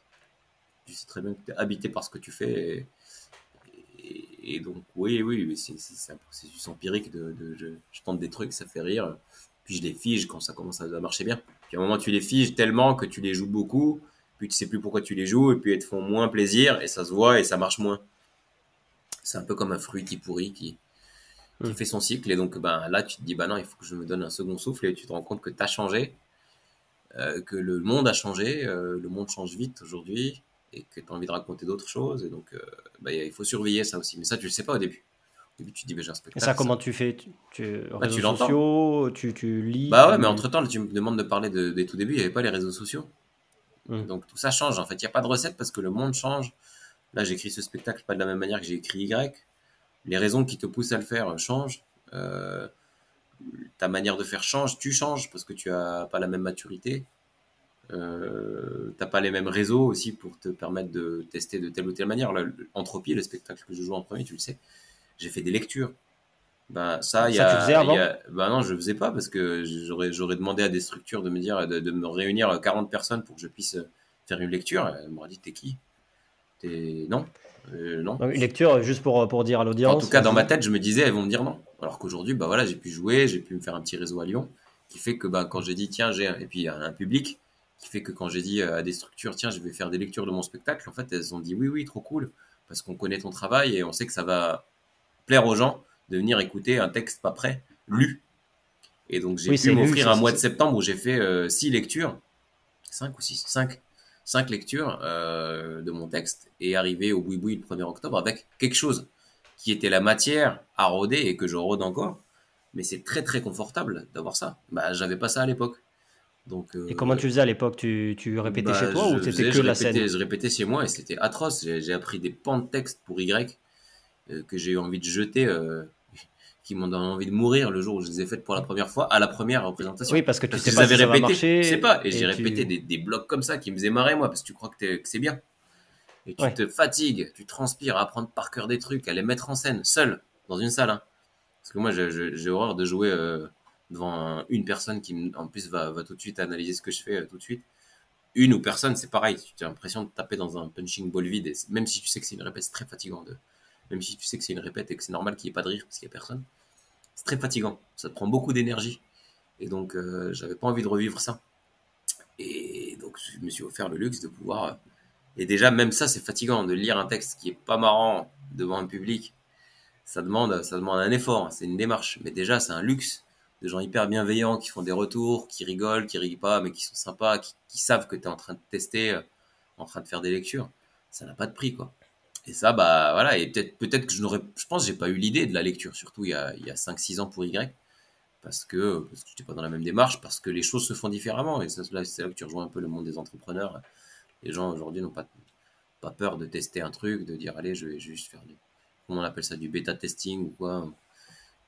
Tu sais très bien que tu es habité par ce que tu fais et, et donc, oui, oui, c'est un processus empirique de, je, tente des trucs, ça fait rire, puis je les fige quand ça commence à, marcher bien. Puis à un moment, tu les figes tellement que tu les joues beaucoup, puis tu sais plus pourquoi tu les joues, et puis elles te font moins plaisir, et ça se voit, et ça marche moins. C'est un peu comme un fruit qui pourrit, qui, qui hmm. fait son cycle, et donc ben, là, tu te dis, bah non, il faut que je me donne un second souffle, et tu te rends compte que tu as changé, euh, que le monde a changé, euh, le monde change vite aujourd'hui, et que tu as envie de raconter d'autres choses. Et donc, euh, bah, il faut surveiller ça aussi. Mais ça, tu le sais pas au début. Au début, tu dis, bah, j'ai un spectacle. Et ça, comment tu fais? Tu, tu, bah, Réseaux sociaux, tu, tu, lis Bah ouais, mais entre-temps, tu me demandes de parler de, des tout débuts, il n'y avait pas les réseaux sociaux. Hum. Donc tout ça change. En fait, il n'y a pas de recette parce que le monde change. Là, j'écris ce spectacle pas de la même manière que j'ai écrit Y. Les raisons qui te poussent à le faire changent. Euh, ta manière de faire change, tu changes parce que tu as pas la même maturité. Euh, t'as pas les mêmes réseaux aussi pour te permettre de tester de telle ou telle manière. Entropie, le spectacle que je joue en premier, tu le sais, j'ai fait des lectures. Ben, ça, il y a, faisais avant ben non, je faisais pas parce que j'aurais, j'aurais demandé à des structures de me dire, de, me réunir 40 personnes pour que je puisse faire une lecture. Elle m'aurait dit, t'es qui? T'es non, euh, non. Une lecture, juste pour, pour dire à l'audience. En tout cas, dans ma tête, je me disais, elles vont me dire non. Alors qu'aujourd'hui, bah voilà, j'ai pu jouer, j'ai pu me faire un petit réseau à Lyon, qui fait que bah, quand j'ai dit, tiens, j'ai et puis un public, qui fait que quand j'ai dit à des structures, tiens, je vais faire des lectures de mon spectacle, en fait, elles ont dit oui, oui, trop cool, parce qu'on connaît ton travail et on sait que ça va plaire aux gens de venir écouter un texte pas prêt, lu. Et donc, j'ai pu m'offrir un mois de septembre où j'ai fait euh, six lectures, cinq ou six, cinq, cinq lectures euh, de mon texte et arrivé au boui-boui le 1er octobre avec quelque chose qui était la matière à rôder et que je rôde encore. Mais c'est très très confortable d'avoir ça. Bah, j'avais pas ça à l'époque. Donc, et comment tu faisais à l'époque? Tu, tu, répétais chez bah, toi ou c'était que la scène? Je répétais chez moi et c'était atroce. J'ai appris des pans de texte pour Y euh, que j'ai eu envie de jeter, euh, qui m'ont donné envie de mourir le jour où je les ai faites pour la première fois, à la première représentation. Oui, parce que tu sais pas si répété, marcher, Je sais pas. Et, j'ai répété des, des, blocs comme ça qui me faisaient marrer, moi, parce que tu crois que, que c'est bien. Et tu te fatigues, tu transpires à apprendre par cœur des trucs, à les mettre en scène, seul, dans une salle. Hein. Parce que moi, j'ai horreur de jouer. Euh, devant une personne qui en plus va, tout de suite analyser ce que je fais euh, tout de suite. Une ou personne, c'est pareil. Tu as l'impression de taper dans un punching ball vide. Même si tu sais que c'est une répète, c'est très fatigant. Même si tu sais que c'est une répète et que c'est normal qu'il n'y ait pas de rire parce qu'il n'y a personne, c'est très fatigant. Ça te prend beaucoup d'énergie. Et donc, euh, j'avais pas envie de revivre ça. Et donc, je me suis offert le luxe de pouvoir. Euh, et déjà, même ça, c'est fatigant de lire un texte qui est pas marrant devant un public. Ça demande, ça demande un effort, c'est une démarche. Mais déjà, c'est un luxe des gens hyper bienveillants qui font des retours, qui rigolent, qui rient pas, mais qui sont sympas, qui, savent que tu es en train de tester, euh, en train de faire des lectures. Ça n'a pas de prix, quoi. Et ça, bah voilà, et peut-être peut-être que je n'aurais, je pense, j'ai pas eu l'idée de la lecture, surtout il y a, il y a 5-6 ans pour Y, parce que parce que j'étais pas dans la même démarche, parce que les choses se font différemment. Et c'est là, que tu rejoins un peu le monde des entrepreneurs. Les gens aujourd'hui n'ont pas pas peur de tester un truc, de dire allez, je vais juste faire du, comment on appelle ça, du bêta testing ou quoi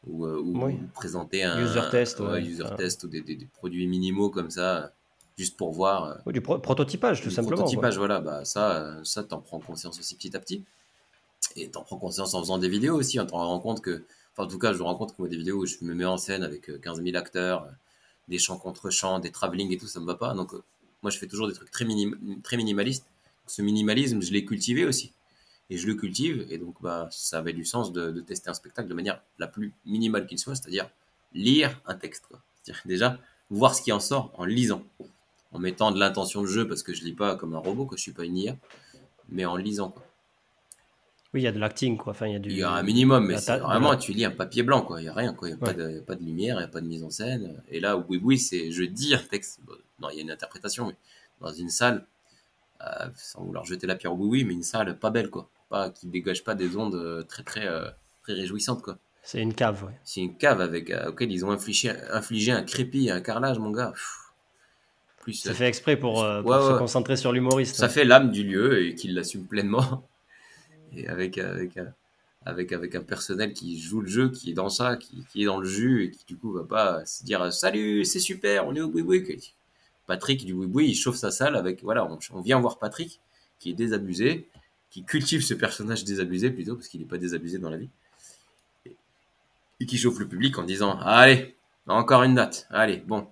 ou, ou, présenter un user test, user test ou des, des, produits minimaux comme ça, juste pour voir. du prototypage, tout simplement. Prototypage, voilà, bah, ça, ça t'en prends conscience aussi petit à petit. Et t'en prends conscience en faisant des vidéos aussi, on t'en rend compte que, enfin, en tout cas, je me rends compte que moi, des vidéos où je me mets en scène avec 15 000 acteurs, des chants contre chants, des travelling et tout, ça me va pas. Donc, moi, je fais toujours des trucs très, minim très minimalistes. Ce minimalisme, je l'ai cultivé aussi et je le cultive. Et donc, bah, ça avait du sens de, tester un spectacle de manière la plus minimale qu'il soit, c'est-à-dire lire un texte. C'est-à-dire déjà voir ce qui en sort en lisant, en mettant de l'intention de jeu, parce que je lis pas comme un robot, que je suis pas une IA, mais en lisant. Quoi. Oui, il y a de l'acting, quoi. Enfin, il y a du. Il y a un minimum, mais c'est vraiment, tu lis un papier blanc, quoi. Il y a rien, quoi. Il n'y a, a, pas de lumière, il n'y a pas de mise en scène. Et là, oui, oui, c'est je dis un texte. non, il y a une interprétation, mais dans une salle, euh, sans vouloir jeter la pierre au oui, mais une salle pas belle, quoi pas, qui dégage pas des ondes euh, très très euh, très réjouissantes quoi. C'est une cave, ouais. C'est une cave avec euh, auquel ils ont infligé, infligé un crépi, un carrelage, mon gars. plus, ça fait exprès pour, se concentrer sur l'humoriste. Ça fait l'âme du lieu et qu'il l'assume pleinement. Et avec, avec, avec, avec un personnel qui joue le jeu, qui est dans ça, qui, qui est dans le jus et qui du coup va pas se dire salut, c'est super, on est au boui Patrick du boui il chauffe sa salle avec voilà, on, vient voir Patrick qui est désabusé qui cultive ce personnage désabusé plutôt, parce qu'il n'est pas désabusé dans la vie, et qui chauffe le public en disant Allez, encore une date, allez, bon,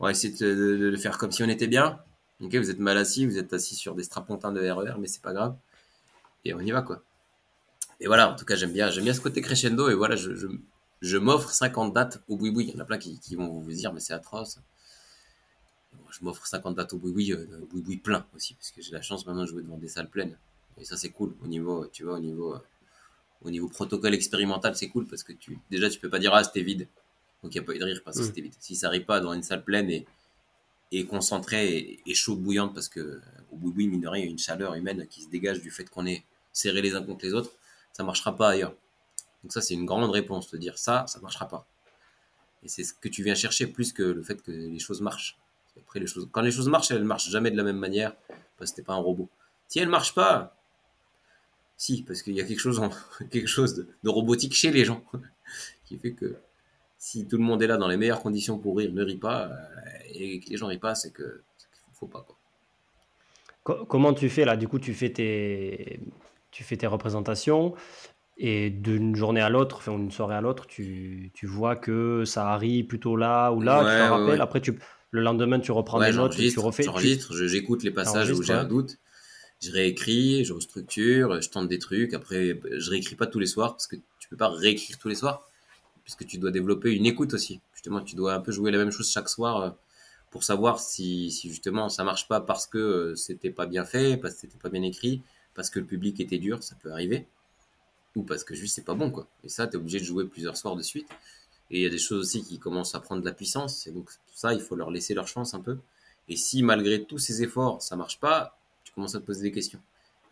on va essayer de, le faire comme si on était bien. Ok, vous êtes mal assis, vous êtes assis sur des strapontins de RER, e mais c'est pas grave. Et on y va, quoi. Et voilà, en tout cas, j'aime bien, j'aime bien ce côté crescendo, et voilà, je, je, m'offre 50 dates au boui-boui. Il y en a plein qui, vont vous dire, mais c'est atroce. Je m'offre 50 dates au boui-boui, euh, boui-boui plein aussi, parce que j'ai la chance maintenant de jouer devant des salles pleines. Et ça, c'est cool au niveau, tu vois, au niveau, au niveau protocole expérimental, c'est cool parce que tu, déjà, tu peux pas dire, ah, c'était vide. Donc, il n'y a pas eu de rire parce que mm. c'était vide. Si ça arrive pas dans une salle pleine et, et concentrée et, chaude bouillante parce que au bout mine de rien, il y a une chaleur humaine qui se dégage du fait qu'on est serrés les uns contre les autres, ça marchera pas ailleurs. Donc, ça, c'est une grande réponse, de dire ça, ça marchera pas. Et c'est ce que tu viens chercher plus que le fait que les choses marchent. Après, les choses, quand les choses marchent, elles marchent jamais de la même manière parce que t'es pas un robot. Si elles marchent pas, si, parce qu'il y a quelque chose, en, quelque chose de, robotique chez les gens qui fait que si tout le monde est là dans les meilleures conditions pour rire, ne rit pas, euh, et que les gens rient pas, c'est que faut pas. Quoi. Comment tu fais là? Du coup, tu fais tes, tu fais tes représentations et d'une journée à l'autre, enfin d'une soirée à l'autre, tu, tu, vois que ça arrive plutôt là ou là, tu te rappelles. Après, tu, le lendemain, tu reprends des notes, tu refais. J'enregistre, j'écoute les passages où j'ai un doute je réécris, je restructure, je tente des trucs. Après, je réécris pas tous les soirs parce que tu peux pas réécrire tous les soirs puisque tu dois développer une écoute aussi. Justement, tu dois un peu jouer la même chose chaque soir euh, pour savoir si, si justement ça marche pas parce que euh, c'était pas bien fait, parce que c'était pas bien écrit, parce que le public était dur, ça peut arriver, ou parce que juste c'est pas bon quoi. Et ça, tu es obligé de jouer plusieurs soirs de suite. Et il y a des choses aussi qui commencent à prendre de la puissance, et donc ça, il faut leur laisser leur chance un peu. Et si malgré tous ces efforts, ça marche pas, commence à te poser des questions.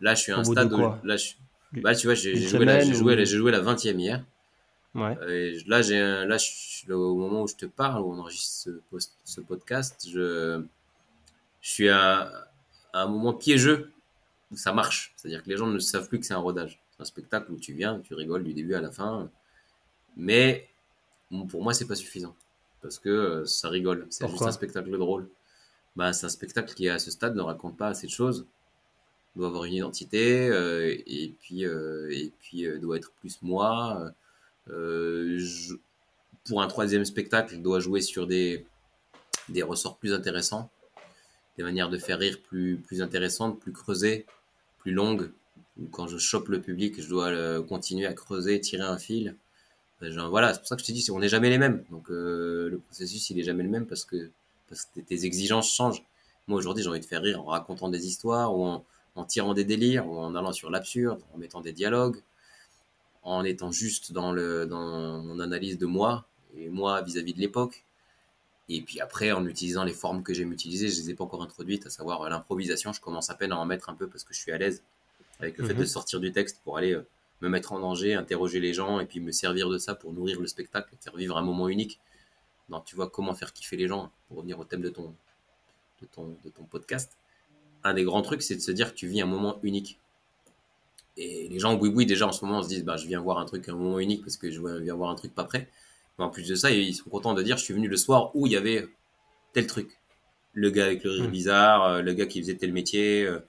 Là, je suis à un stade où. Là, je, bah, tu vois, j'ai joué, la, joué, joué la 20e hier. Ouais. Euh, là, j'ai là, je, au moment où je te parle, où on enregistre ce, ce podcast, je, je suis à, un moment piégeux où ça marche. C'est-à-dire que les gens ne savent plus que c'est un rodage. C'est un spectacle où tu viens, tu rigoles du début à la fin. Mais pour moi, c'est pas suffisant. Parce que euh, ça rigole. C'est juste un spectacle drôle. Bah, c'est un spectacle qui à ce stade ne raconte pas assez de choses. Doit avoir une identité euh, et puis euh, et puis euh, doit être plus moi. Pour un troisième spectacle doit jouer sur des des ressorts plus intéressants des manières de faire rire plus plus intéressantes plus creusées plus longues. Quand je chope le public je dois continuer à creuser tirer un fil voilà c'est pour ça que je te dis on n'est jamais les mêmes donc le processus il est jamais le même parce que parce que tes exigences changent. Moi, aujourd'hui, j'ai envie de faire rire en racontant des histoires ou en, tirant des délires ou en allant sur l'absurde, en mettant des dialogues, en étant juste dans, le, dans mon analyse de moi et moi vis-à-vis de l'époque. Et puis après, en utilisant les formes que j'aime utiliser, je les ai pas encore introduites, à savoir l'improvisation. Je commence à peine à en mettre un peu parce que je suis à l'aise avec le fait de mhm. sortir du texte pour aller euh, me mettre en danger, interroger les gens et puis me servir de ça pour nourrir le spectacle, faire vivre un moment unique tu vois comment faire kiffer les gens, pour revenir au thème de ton, de ton, de ton podcast, un des grands trucs, c'est de se dire que tu vis un moment unique. et les gens, oui, oui, déjà en ce moment, on se disent, bah, je viens voir un truc, un moment unique parce que je viens voir un truc pas prêt. Mais en plus de ça, ils sont contents de dire, je suis venu le soir où il y avait tel truc. Le gars avec le rire mmh. bizarre, euh, le gars qui faisait tel métier, euh,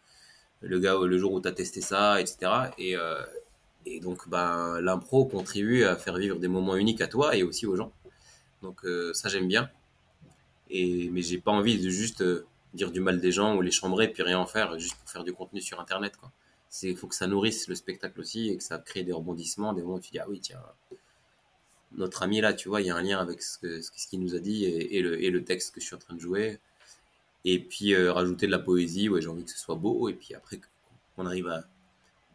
le gars le jour où tu as testé ça, etc. Et, euh, et donc, ben, l'impro contribue à faire vivre des moments uniques à toi et aussi aux gens. Donc, ça, j'aime bien. Et, mais j'ai pas envie de juste dire du mal des gens ou les chambrer puis rien en faire juste pour faire du contenu sur Internet, il faut que ça nourrisse le spectacle aussi et que ça crée des rebondissements, des moments où tu dis ah oui tiens notre ami là tu vois il y a un lien avec ce ce qu'il nous a dit et, le, et, le, texte que je suis en train de jouer et puis euh, rajouter de la poésie ouais j'ai envie que ce soit beau et puis après on arrive à,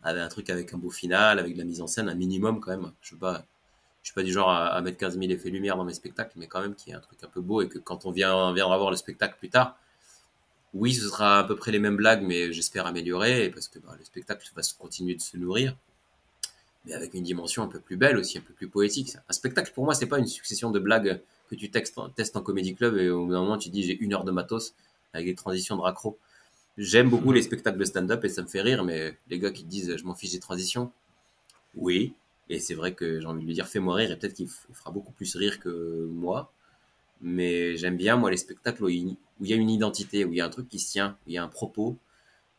un truc avec un beau final avec de la mise en scène un minimum quand même je je suis pas du genre à, mettre 15 000 effets lumière dans mes spectacles mais quand même qu'il y ait un truc un peu beau et que quand on vient on viendra voir le spectacle plus tard oui, ce sera à peu près les mêmes blagues, mais j'espère améliorer, parce que bah, le spectacle va continuer de se nourrir, mais avec une dimension un peu plus belle aussi, un peu plus poétique. Un spectacle, pour moi, c'est pas une succession de blagues que tu testes, en comédie club et au bout d'un moment, tu dis j'ai une heure de matos avec des transitions de raccro. J'aime beaucoup les spectacles de stand-up et ça me fait rire, mais les gars qui disent je m'en fiche des transitions, oui, et c'est vrai que j'ai envie de lui dire fais-moi rire et peut-être qu'il fera beaucoup plus rire que moi. Mais j'aime bien, moi, les spectacles où il, y a une identité, où il y a un truc qui se tient, où il y a un propos,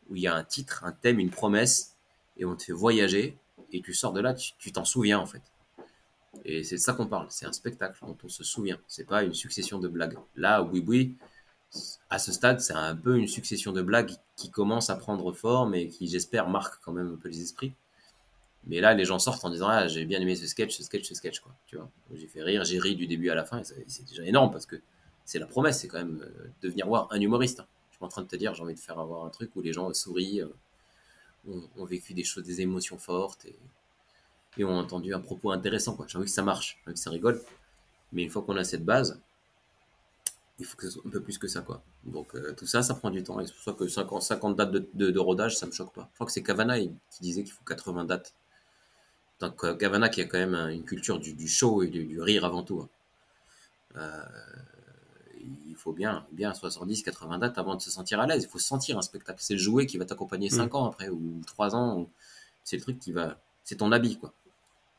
où il y a un titre, un thème, une promesse, et on te fait voyager, et tu sors de là, tu t'en souviens, en fait. Et c'est de ça qu'on parle. C'est un spectacle dont on se souvient. C'est pas une succession de blagues. Là, oui, oui, à ce stade, c'est un peu une succession de blagues qui commence à prendre forme et qui, j'espère, marque quand même un peu les esprits. Mais là, les gens sortent en disant Ah, j'ai bien aimé ce sketch, ce sketch, ce sketch, quoi. Tu vois, j'ai fait rire, j'ai ri du début à la fin, et c'est déjà énorme parce que c'est la promesse, c'est quand même euh, de venir voir un humoriste. Je suis en train de te dire, j'ai envie de faire avoir un truc où les gens sourient, euh, ont, vécu des choses, des émotions fortes et, ont entendu un propos intéressant, quoi. J'ai envie que ça marche, que ça rigole. Mais une fois qu'on a cette base, il faut que ce soit un peu plus que ça, quoi. Donc euh, tout ça, ça prend du temps. Et c'est pour ça que 50, 50 dates de, de, rodage, ça me choque pas. Je crois que c'est Cavana qui disait qu'il faut 80 dates donc Gavana qui a quand même une culture du, show et du, rire avant tout. Hein. Euh, il faut bien, bien 70, 80 dates avant de se sentir à l'aise. Il faut sentir un spectacle. C'est le jouet qui va t'accompagner 5 mm. ans après ou 3 ans. C'est le truc qui va. C'est ton habit, quoi.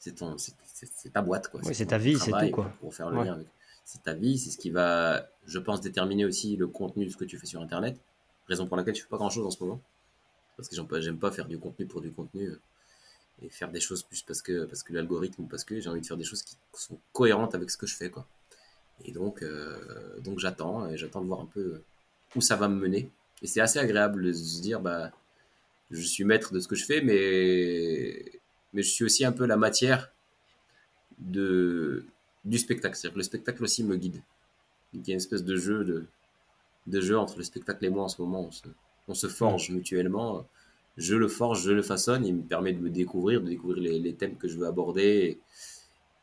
C'est ton, c'est ta boîte, quoi. c'est ta vie, c'est tout, quoi. Pour faire le lien avec. C'est ta vie, c'est ce qui va, je pense, déterminer aussi le contenu de ce que tu fais sur Internet. Raison pour laquelle je fais pas grand chose en ce moment. Parce que j'aime pas faire du contenu pour du contenu et faire des choses plus parce que, parce que l'algorithme ou parce que j'ai envie de faire des choses qui sont cohérentes avec ce que je fais. Quoi. Et donc, euh, donc j'attends et j'attends de voir un peu où ça va me mener. Et c'est assez agréable de se dire, bah, je suis maître de ce que je fais, mais je suis aussi un peu la matière de, du spectacle. C'est-à-dire que le spectacle aussi me guide. Il y a une espèce de jeu, de, de jeu entre le spectacle et moi en ce moment. On se, on se forge mutuellement je le forge, je le façonne, il me permet de me découvrir, de découvrir les, thèmes que je veux aborder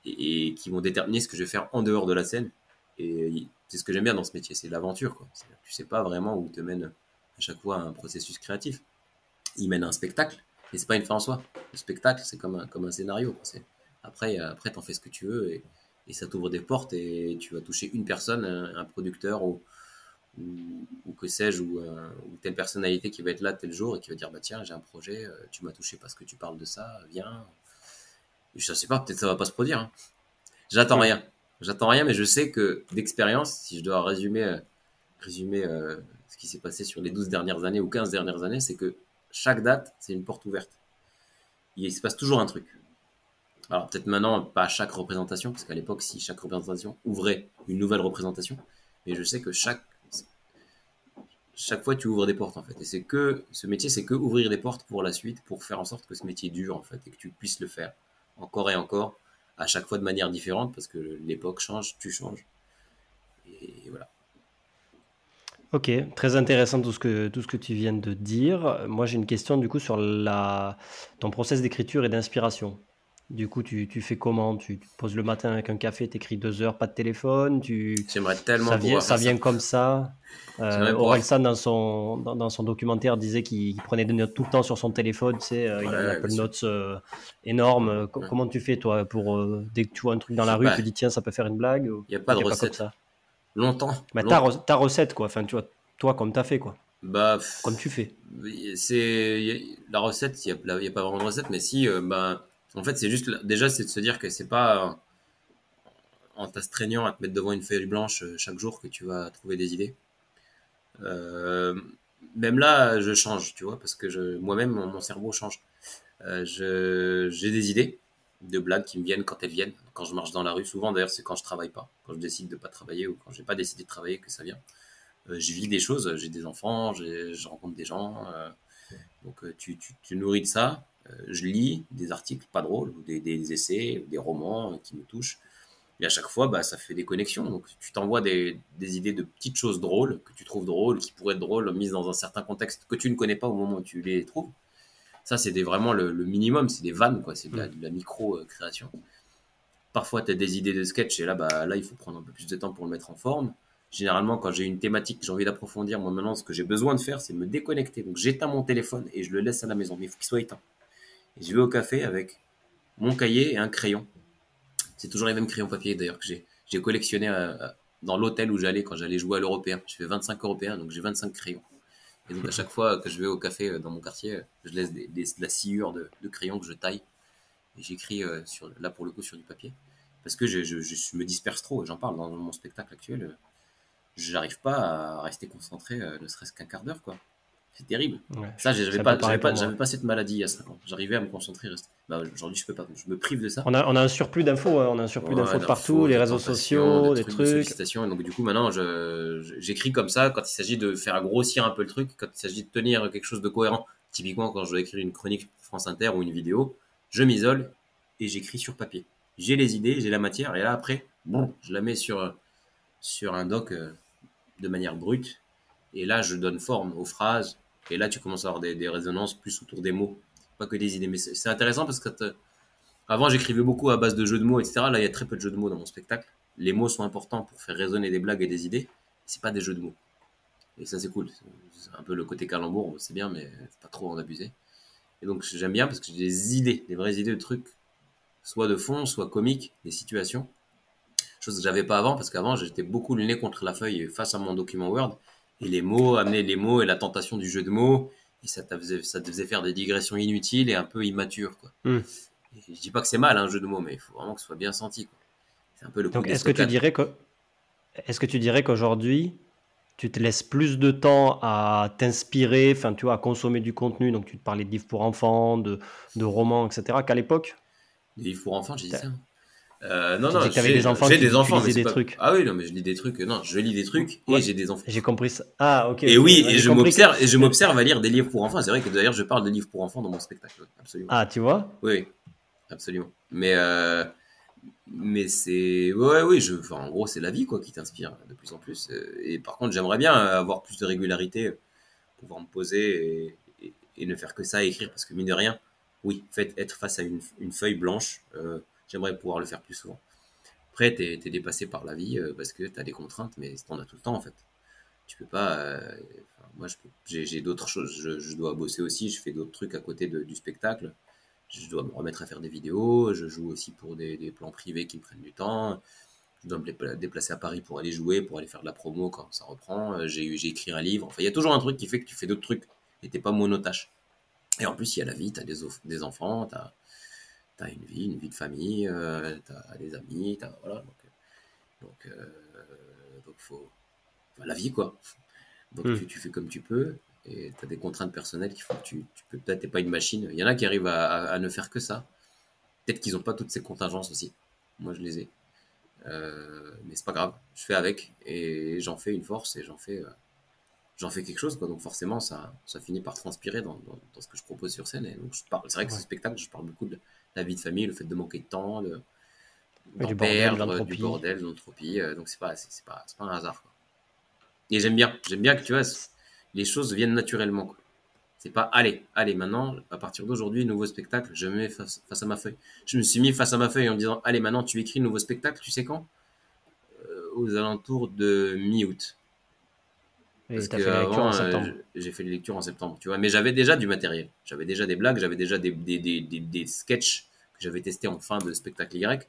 et, qui vont déterminer ce que je vais faire en dehors de la scène. Et c'est ce que j'aime bien dans ce métier, c'est l'aventure. Quoi. Tu sais pas vraiment où te mène à chaque fois un processus créatif. Il mène à un spectacle, mais c'est pas une fin en soi. Le spectacle, c'est comme un, comme un scénario. Après, après en fais ce que tu veux et, ça t'ouvre des portes et tu vas toucher une personne, un, producteur ou, ou, que sais-je, euh, ou, telle personnalité qui va être là tel jour et qui va dire bah tiens j'ai un projet, euh, tu m'as touché parce que tu parles de ça, viens. je sais pas, peut-être ça va pas se produire. Hein. J'attends rien, j'attends rien, mais je sais que d'expérience, si je dois résumer, euh, résumer ce qui s'est passé sur les 12 dernières années ou 15 dernières années, c'est que chaque date c'est une porte ouverte. Il se passe toujours un truc. Alors peut-être maintenant pas à chaque représentation, parce qu'à l'époque si chaque représentation ouvrait une nouvelle représentation, mais je sais que chaque chaque fois tu ouvres des portes en fait. Et c'est que ce métier, c'est que ouvrir des portes pour la suite, pour faire en sorte que ce métier dure en fait et que tu puisses le faire encore et encore à chaque fois de manière différente parce que l'époque change, tu changes. Et voilà. Ok, très intéressant tout ce que, tu viens de dire. Moi j'ai une question du coup sur ton process d'écriture et d'inspiration. Du coup, tu, tu, fais comment? Tu te poses le matin avec un café, t'écris deux heures, pas de téléphone tu... J'aimerais tellement Ça vient, ça vient comme ça. Euh, Orelsan, dans son, dans, son documentaire, disait qu'il prenait des notes tout le temps sur son téléphone. Tu sais, euh, il a un Apple Notes euh, énorme. Comment tu fais, toi, pour euh, dès que tu vois un truc dans la rue, tu dis tiens, ça peut faire une blague Il n'y a pas de recette. ça? Longtemps. Mais Ta, ta, recette, quoi. Enfin, tu vois, toi, comme tu as fait, quoi. Bah, comme tu fais. C'est la recette, il n'y a, a, pas vraiment de recette, mais si, bah, en fait, c'est juste déjà, c'est de se dire que c'est pas en t'astreignant à te mettre devant une feuille blanche chaque jour que tu vas trouver des idées. Euh, même là, je change, tu vois, parce que moi-même, mon, cerveau change. Euh, j'ai des idées de blagues qui me viennent quand elles viennent. Quand je marche dans la rue, souvent d'ailleurs, c'est quand je travaille pas, quand je décide de pas travailler ou quand j'ai pas décidé de travailler que ça vient. Euh, je vis des choses, j'ai des enfants, je rencontre des gens. Euh, donc tu, nourris de ça. Je lis des articles pas drôles, ou des, des essais, des romans qui me touchent. Et à chaque fois, bah, ça fait des connexions. Donc, tu t'envoies des, des, idées de petites choses drôles que tu trouves drôles, qui pourraient être drôles, mises dans un certain contexte que tu ne connais pas au moment où tu les trouves. Ça, c'est vraiment le, minimum. C'est des vannes, quoi. C'est de, la, micro-création. Parfois, tu as des idées de sketch et là, bah, là, il faut prendre un peu plus de temps pour le mettre en forme. Généralement, quand j'ai une thématique que j'ai envie d'approfondir, moi maintenant, ce que j'ai besoin de faire, c'est me déconnecter. Donc, j'éteins mon téléphone et je le laisse à la maison. Mais il faut qu'il soit éteint. Je vais au café avec mon cahier et un crayon c'est toujours les mêmes crayons papier d'ailleurs que j'ai, j'ai collectionné euh, dans l'hôtel où j'allais quand j'allais jouer à l'européen. Je fais 25 européens, donc j'ai 25 crayons. Et donc à chaque fois que je vais au café euh, dans mon quartier, je laisse de la sciure de, crayons que je taille. Et j'écris euh, là pour le coup sur du papier. Parce que je, je, me disperse trop, j'en parle dans mon spectacle actuel. Je n'arrive pas à rester concentré ne serait-ce qu'un quart d'heure. quoi. C'est terrible. ça, j'avais pas, pas, pas, cette maladie il y a 5 ans. J'arrivais à me concentrer. Bah, Aujourd'hui, je peux pas. Je me prive de ça. On a, on a un surplus d'infos. Hein. On a un surplus d'infos partout, les réseaux sociaux, des trucs. Des donc, du coup, maintenant, j'écris comme ça quand il s'agit de faire grossir un peu le truc, quand il s'agit de tenir quelque chose de cohérent. Typiquement, quand je dois écrire une chronique France Inter ou une vidéo, je m'isole et j'écris sur papier. J'ai les idées, j'ai la matière, et là, après, bon, je la mets sur, sur un doc euh, de manière brute. Et là, je donne forme aux phrases, et là, tu commences à avoir des, résonances plus autour des mots, pas que des idées. Mais c'est intéressant parce que avant, j'écrivais beaucoup à base de jeux de mots, etc. Là, il y a très peu de jeux de mots dans mon spectacle. Les mots sont importants pour faire résonner des blagues et des idées. C'est pas des jeux de mots. Et ça, c'est cool. C'est un peu le côté calembour, c'est bien, mais pas trop en abuser. Et donc, j'aime bien parce que j'ai des idées, des vraies idées de trucs, soit de fond, soit comiques, des situations. Chose que j'avais pas avant parce qu'avant, j'étais beaucoup le nez contre la feuille face à mon document Word et les mots, amener les mots et la tentation du jeu de mots. Et ça te faisait, ça te faisait faire des digressions inutiles et un peu immatures. Quoi. Hmm. je dis pas que c'est mal un jeu de mots, mais il faut vraiment que ce soit bien senti. C'est un peu le Donc est-ce que, tu dirais que, est-ce que tu dirais qu'aujourd'hui, tu te laisses plus de temps à t'inspirer, enfin tu vois, à consommer du contenu, donc tu te parlais de livres pour enfants, de, de romans, etc., qu'à l'époque? Des livres pour enfants, j'ai dit ça. Euh, non, non, j'ai des enfants, des enfants, mais des trucs. Ah oui, non, mais je lis des trucs. Non, je lis des trucs et j'ai des enfants. J'ai compris ça. Ah, ok. Et oui, et je m'observe, et je m'observe à lire des livres pour enfants. C'est vrai que d'ailleurs, je parle de livres pour enfants dans mon spectacle. Absolument. Ah, tu vois? Oui, absolument. Mais, euh, mais c'est, ouais, oui, je, enfin, en gros, c'est la vie, quoi, qui t'inspire de plus en plus. Et par contre, j'aimerais bien avoir plus de régularité, pouvoir me poser et, et, ne faire que ça, écrire, parce que mine de rien, oui, être face à une, une feuille blanche. Euh, J'aimerais pouvoir le faire plus souvent. Après, tu es, dépassé par la vie euh, parce que tu as des contraintes, mais tu en as tout le temps en fait. Tu peux pas. Euh, moi, j'ai d'autres choses. Je, dois bosser aussi. Je fais d'autres trucs à côté du spectacle. Je dois me remettre à faire des vidéos. Je joue aussi pour des, plans privés qui me prennent du temps. Je dois me déplacer à Paris pour aller jouer, pour aller faire de la promo quand ça reprend. Euh, j'ai écrit un livre. Enfin, il y a toujours un truc qui fait que tu fais d'autres trucs et t'es pas monotache. Et en plus, il y a la vie, tu as des, des enfants, tu as, tu une vie, une vie de famille, euh, tu as des amis, as, voilà. Donc, donc, euh, donc faut. la vie, quoi. Donc, hmm. tu, fais comme tu peux et tu as des contraintes personnelles qui font que tu, tu peux peut-être, t'es pas une machine. Il y en a qui arrivent à, ne faire que ça. Peut-être qu'ils n'ont pas toutes ces contingences aussi. Moi, je les ai. Euh, mais c'est pas grave. Je fais avec et j'en fais une force et j'en fais. Euh, j'en fais quelque chose quoi donc forcément ça ça finit par transpirer dans, dans, ce que je propose sur scène et donc je parle c'est vrai que ce spectacle je parle beaucoup de, la vie de famille, le fait de manquer de temps, de, du bordel, du bordel, de l'entropie. Euh, donc c'est pas, c'est pas, pas un hasard. Et j'aime bien, j'aime bien que tu vois, les choses viennent naturellement. Quoi. C'est pas, allez, allez, maintenant, à partir d'aujourd'hui, nouveau spectacle, je me mets face, à ma feuille. Je me suis mis face à ma feuille en me disant, allez, maintenant, tu écris nouveau spectacle, tu sais quand? Euh, Aux alentours de mi-août. Parce que avant, euh, j'ai fait les lectures en septembre, tu vois. Mais j'avais déjà du matériel. J'avais déjà des blagues, j'avais déjà des, des, des, des, sketchs que j'avais testés en fin de spectacle Y.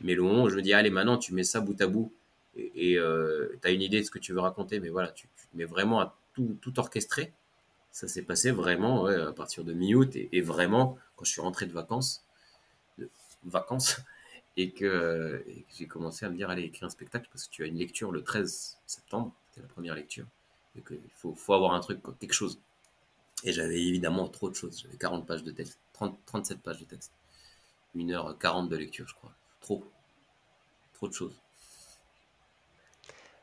Mais le moment où je me dis, allez, maintenant, tu mets ça bout à bout et euh, tu as une idée de ce que tu veux raconter, mais voilà, tu, mets vraiment tout, tout orchestré. Ça s'est passé vraiment à partir de mi-août et, vraiment quand je suis rentré de vacances, de vacances, et que, j'ai commencé à me dire allez écrire un spectacle parce que tu as une lecture le 13 septembre, c'était la première lecture, qu'il faut, faut avoir un truc, quelque chose. Et j'avais évidemment trop de choses, j'avais 40 pages de texte, 30, 37 pages de texte, 1h40 de lecture je crois, trop, trop de choses.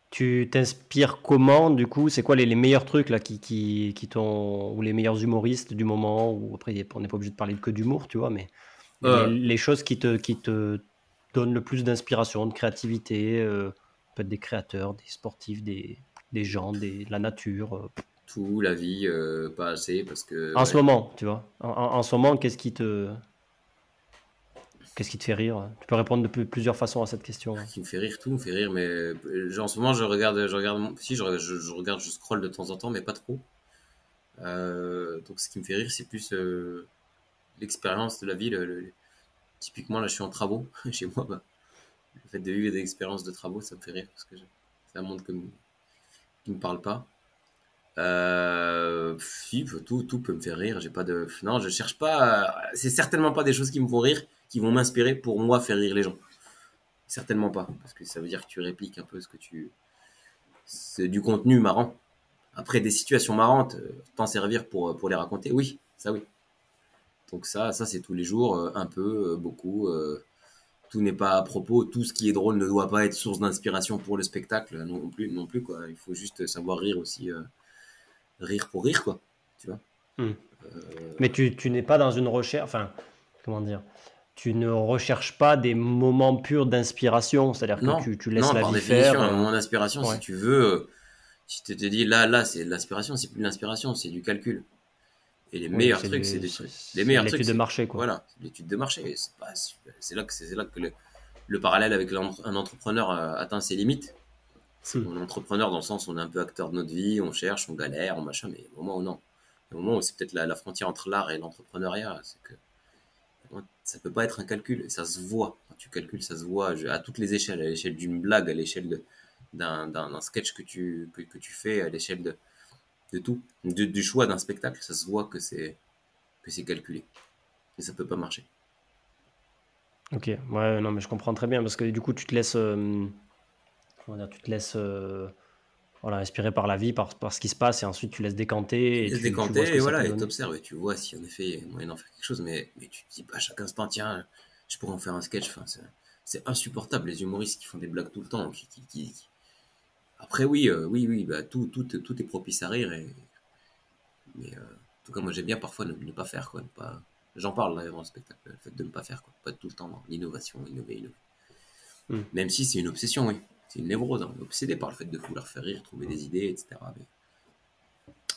Tu t'inspires comment du coup? C'est quoi les, les, meilleurs trucs là qui, qui, qui t'ont ou les meilleurs humoristes du moment? Ou après on n'est pas obligé de parler que d'humour, tu vois, mais euh. les, choses qui te qui te donnent le plus d'inspiration, de créativité, euh, peut-être des créateurs, des sportifs, des, des gens, des, de la nature. Euh. Tout, la vie, pas assez parce que. En ce moment, tu vois. En, en ce moment, qu'est-ce qui te Qu'est-ce qui te fait rire? Tu peux répondre de plusieurs façons à cette question. Ce qui me fait rire, tout me fait rire, mais euh, en ce moment, je regarde, je regarde, si je, je, regarde, je scroll de temps en temps, mais pas trop. Euh, donc, ce qui me fait rire, c'est plus euh, l'expérience de la vie. typiquement, là, je suis en travaux chez moi. Bah, le fait de vivre des expériences de travaux, ça me fait rire parce que c'est un monde qui me parle pas. si, tout, peut me faire rire. J'ai pas de, non, je cherche pas. C'est certainement pas des choses qui me font rire qui vont m'inspirer pour moi faire rire les gens. Certainement pas, parce que ça veut dire que tu répliques un peu ce que tu. C'est du contenu marrant. Après, des situations marrantes, euh, t'en servir pour, pour les raconter, oui, ça oui. Donc ça, ça c'est tous les jours, euh, un peu, euh, beaucoup. Tout n'est pas à propos. Tout ce qui est drôle ne doit pas être source d'inspiration pour le spectacle non plus, non plus quoi. Il faut juste savoir rire aussi, rire pour rire quoi. Tu vois. Hmm. Mais tu, tu n'es pas dans une recherche, enfin, comment dire tu ne recherches pas des moments purs d'inspiration, c'est-à-dire que tu, tu, laisses non, la par vie définition, faire. Un moment d'inspiration, si tu veux, euh, si tu te dis là, là, c'est de l'inspiration, c'est plus de l'inspiration, c'est du calcul. Et les meilleurs trucs, c'est des trucs. Les meilleurs trucs. L'étude de marché, quoi. Voilà, l'étude de marché. C'est là que, c'est là que le, le parallèle avec un entrepreneur euh, atteint ses limites. Hmm. un entrepreneur dans le sens où on est un peu acteur de notre vie, on cherche, on galère, on machin, mais au moment où non. Au moment où c'est peut-être la, la, frontière entre l'art et l'entrepreneuriat, c'est que ça peut pas être un calcul, ça se voit. Quand tu calcules, ça se voit à toutes les échelles, à l'échelle d'une blague, à l'échelle d'un sketch que tu, que, tu fais, à l'échelle de, de tout, du choix d'un spectacle, ça se voit que c'est que c'est calculé. Et ça peut pas marcher. Ok, ouais, non, mais je comprends très bien parce que du coup, tu te laisses, euh, comment dire, tu te laisses euh, voilà, inspiré par la vie, par, par, ce qui se passe, et ensuite tu laisses décanter. Et tu, décanter, et voilà, et t'observes, et tu vois si en effet il y a moyen d'en faire quelque chose, mais, mais tu te dis pas à chaque instant, tiens, je pourrais en faire un sketch. Enfin, c'est insupportable, les humoristes qui font des blagues tout le temps. Qui, qui, Après, oui, euh, oui, oui, bah, tout, tout, tout est propice à rire, et... mais euh, en tout cas, moi j'aime bien parfois ne, pas faire, quoi, ne pas. J'en parle là dans le spectacle, le fait de ne pas faire, quoi, pas tout le temps dans l'innovation, innover, innover. Hmm. Même si c'est une obsession, oui c'est une névrose, hein. obsédé par le fait de vouloir faire rire, trouver des idées, etc. Mais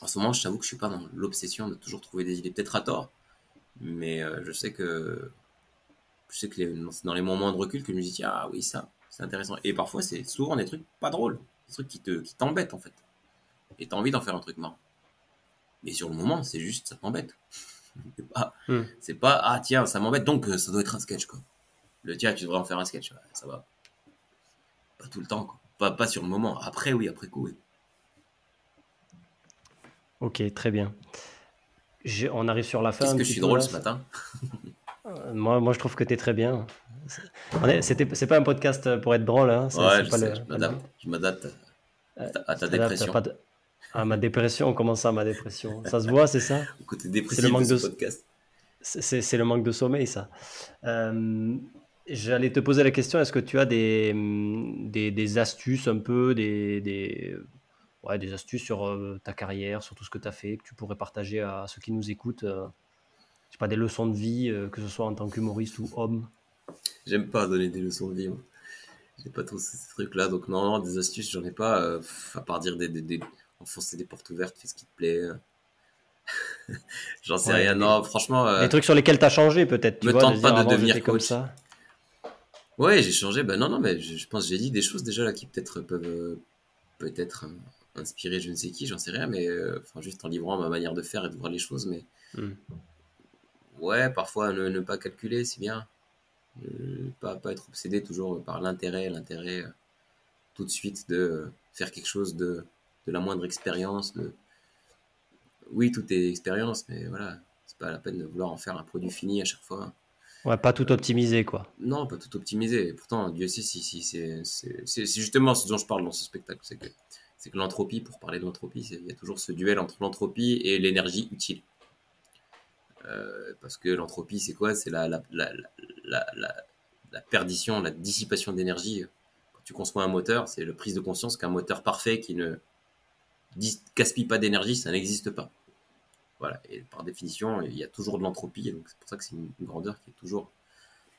en ce moment, je t'avoue que je suis pas dans l'obsession de toujours trouver des idées, peut-être à tort, mais euh, je sais que je sais que c'est dans les moments de recul que je me dis ah oui ça c'est intéressant et parfois c'est souvent des trucs pas drôles, des trucs qui te qui t'embêtent en fait et t'as envie d'en faire un truc marrant. Mais sur le moment, c'est juste ça t'embête. c'est pas, hmm. c'est pas ah tiens ça m'embête donc euh, ça doit être un sketch quoi. Le tiens tu devrais en faire un sketch, ça va tout le temps, Pas, pas sur le moment. Après, oui, après coup, oui. Ok, très bien. On arrive sur la fin. Est-ce que je suis drôle ce matin? Euh, moi, moi, je trouve que tu es très bien. C'est pas un podcast pour être drôle. Hein. Ouais, je, m'adapte à ta dépression. À ma dépression, comment ça, ma dépression Ça se voit, c'est ça? C'est le manque de, podcast. C'est le manque de sommeil, ça. Euh, J'allais te poser la question, est-ce que tu as des, des, des, astuces un peu, des, des, ouais, des astuces sur euh, ta carrière, sur tout ce que tu as fait, que tu pourrais partager à ceux qui nous écoutent euh, Je sais pas, des leçons de vie, euh, que ce soit en tant qu'humoriste ou homme? J'aime pas donner des leçons de vie. J'ai pas trop ces trucs-là, donc non, des astuces, j'en ai pas, à part dire des, des, enfoncer des portes ouvertes, fais ce qui te plaît. J'en sais rien, non, franchement. des trucs sur lesquels tu as changé peut-être. Me tente pas de devenir coach. Comme ça. Ouais, j'ai changé. Ben non, non, mais je, pense que j'ai dit des choses déjà là qui peut-être peuvent euh, peut-être euh, inspirer je ne sais qui, j'en sais rien, mais euh, enfin juste en livrant ma manière de faire et de voir les choses. Mais hmm. ouais, parfois ne, pas calculer, c'est bien. Pas, pas être obsédé toujours par l'intérêt, l'intérêt tout de suite de faire quelque chose de, de la moindre expérience, de oui, tout est expérience, mais voilà, c'est pas la peine de vouloir en faire un produit fini à chaque fois. Ouais, pas tout optimisé, quoi. Non, pas tout optimisé. pourtant, Dieu sait si, si c'est justement ce dont je parle dans ce spectacle. C'est que, que l'entropie, pour parler de l'entropie, il y a toujours ce duel entre l'entropie et l'énergie utile. Euh, parce que l'entropie, c'est quoi? C'est la perdition, la dissipation d'énergie. Quand tu conçois un moteur, c'est la prise de conscience qu'un moteur parfait qui ne gaspille pas d'énergie, ça n'existe pas. Voilà. Et par définition, il y a toujours de l'entropie. C'est pour ça que c'est une, grandeur qui est toujours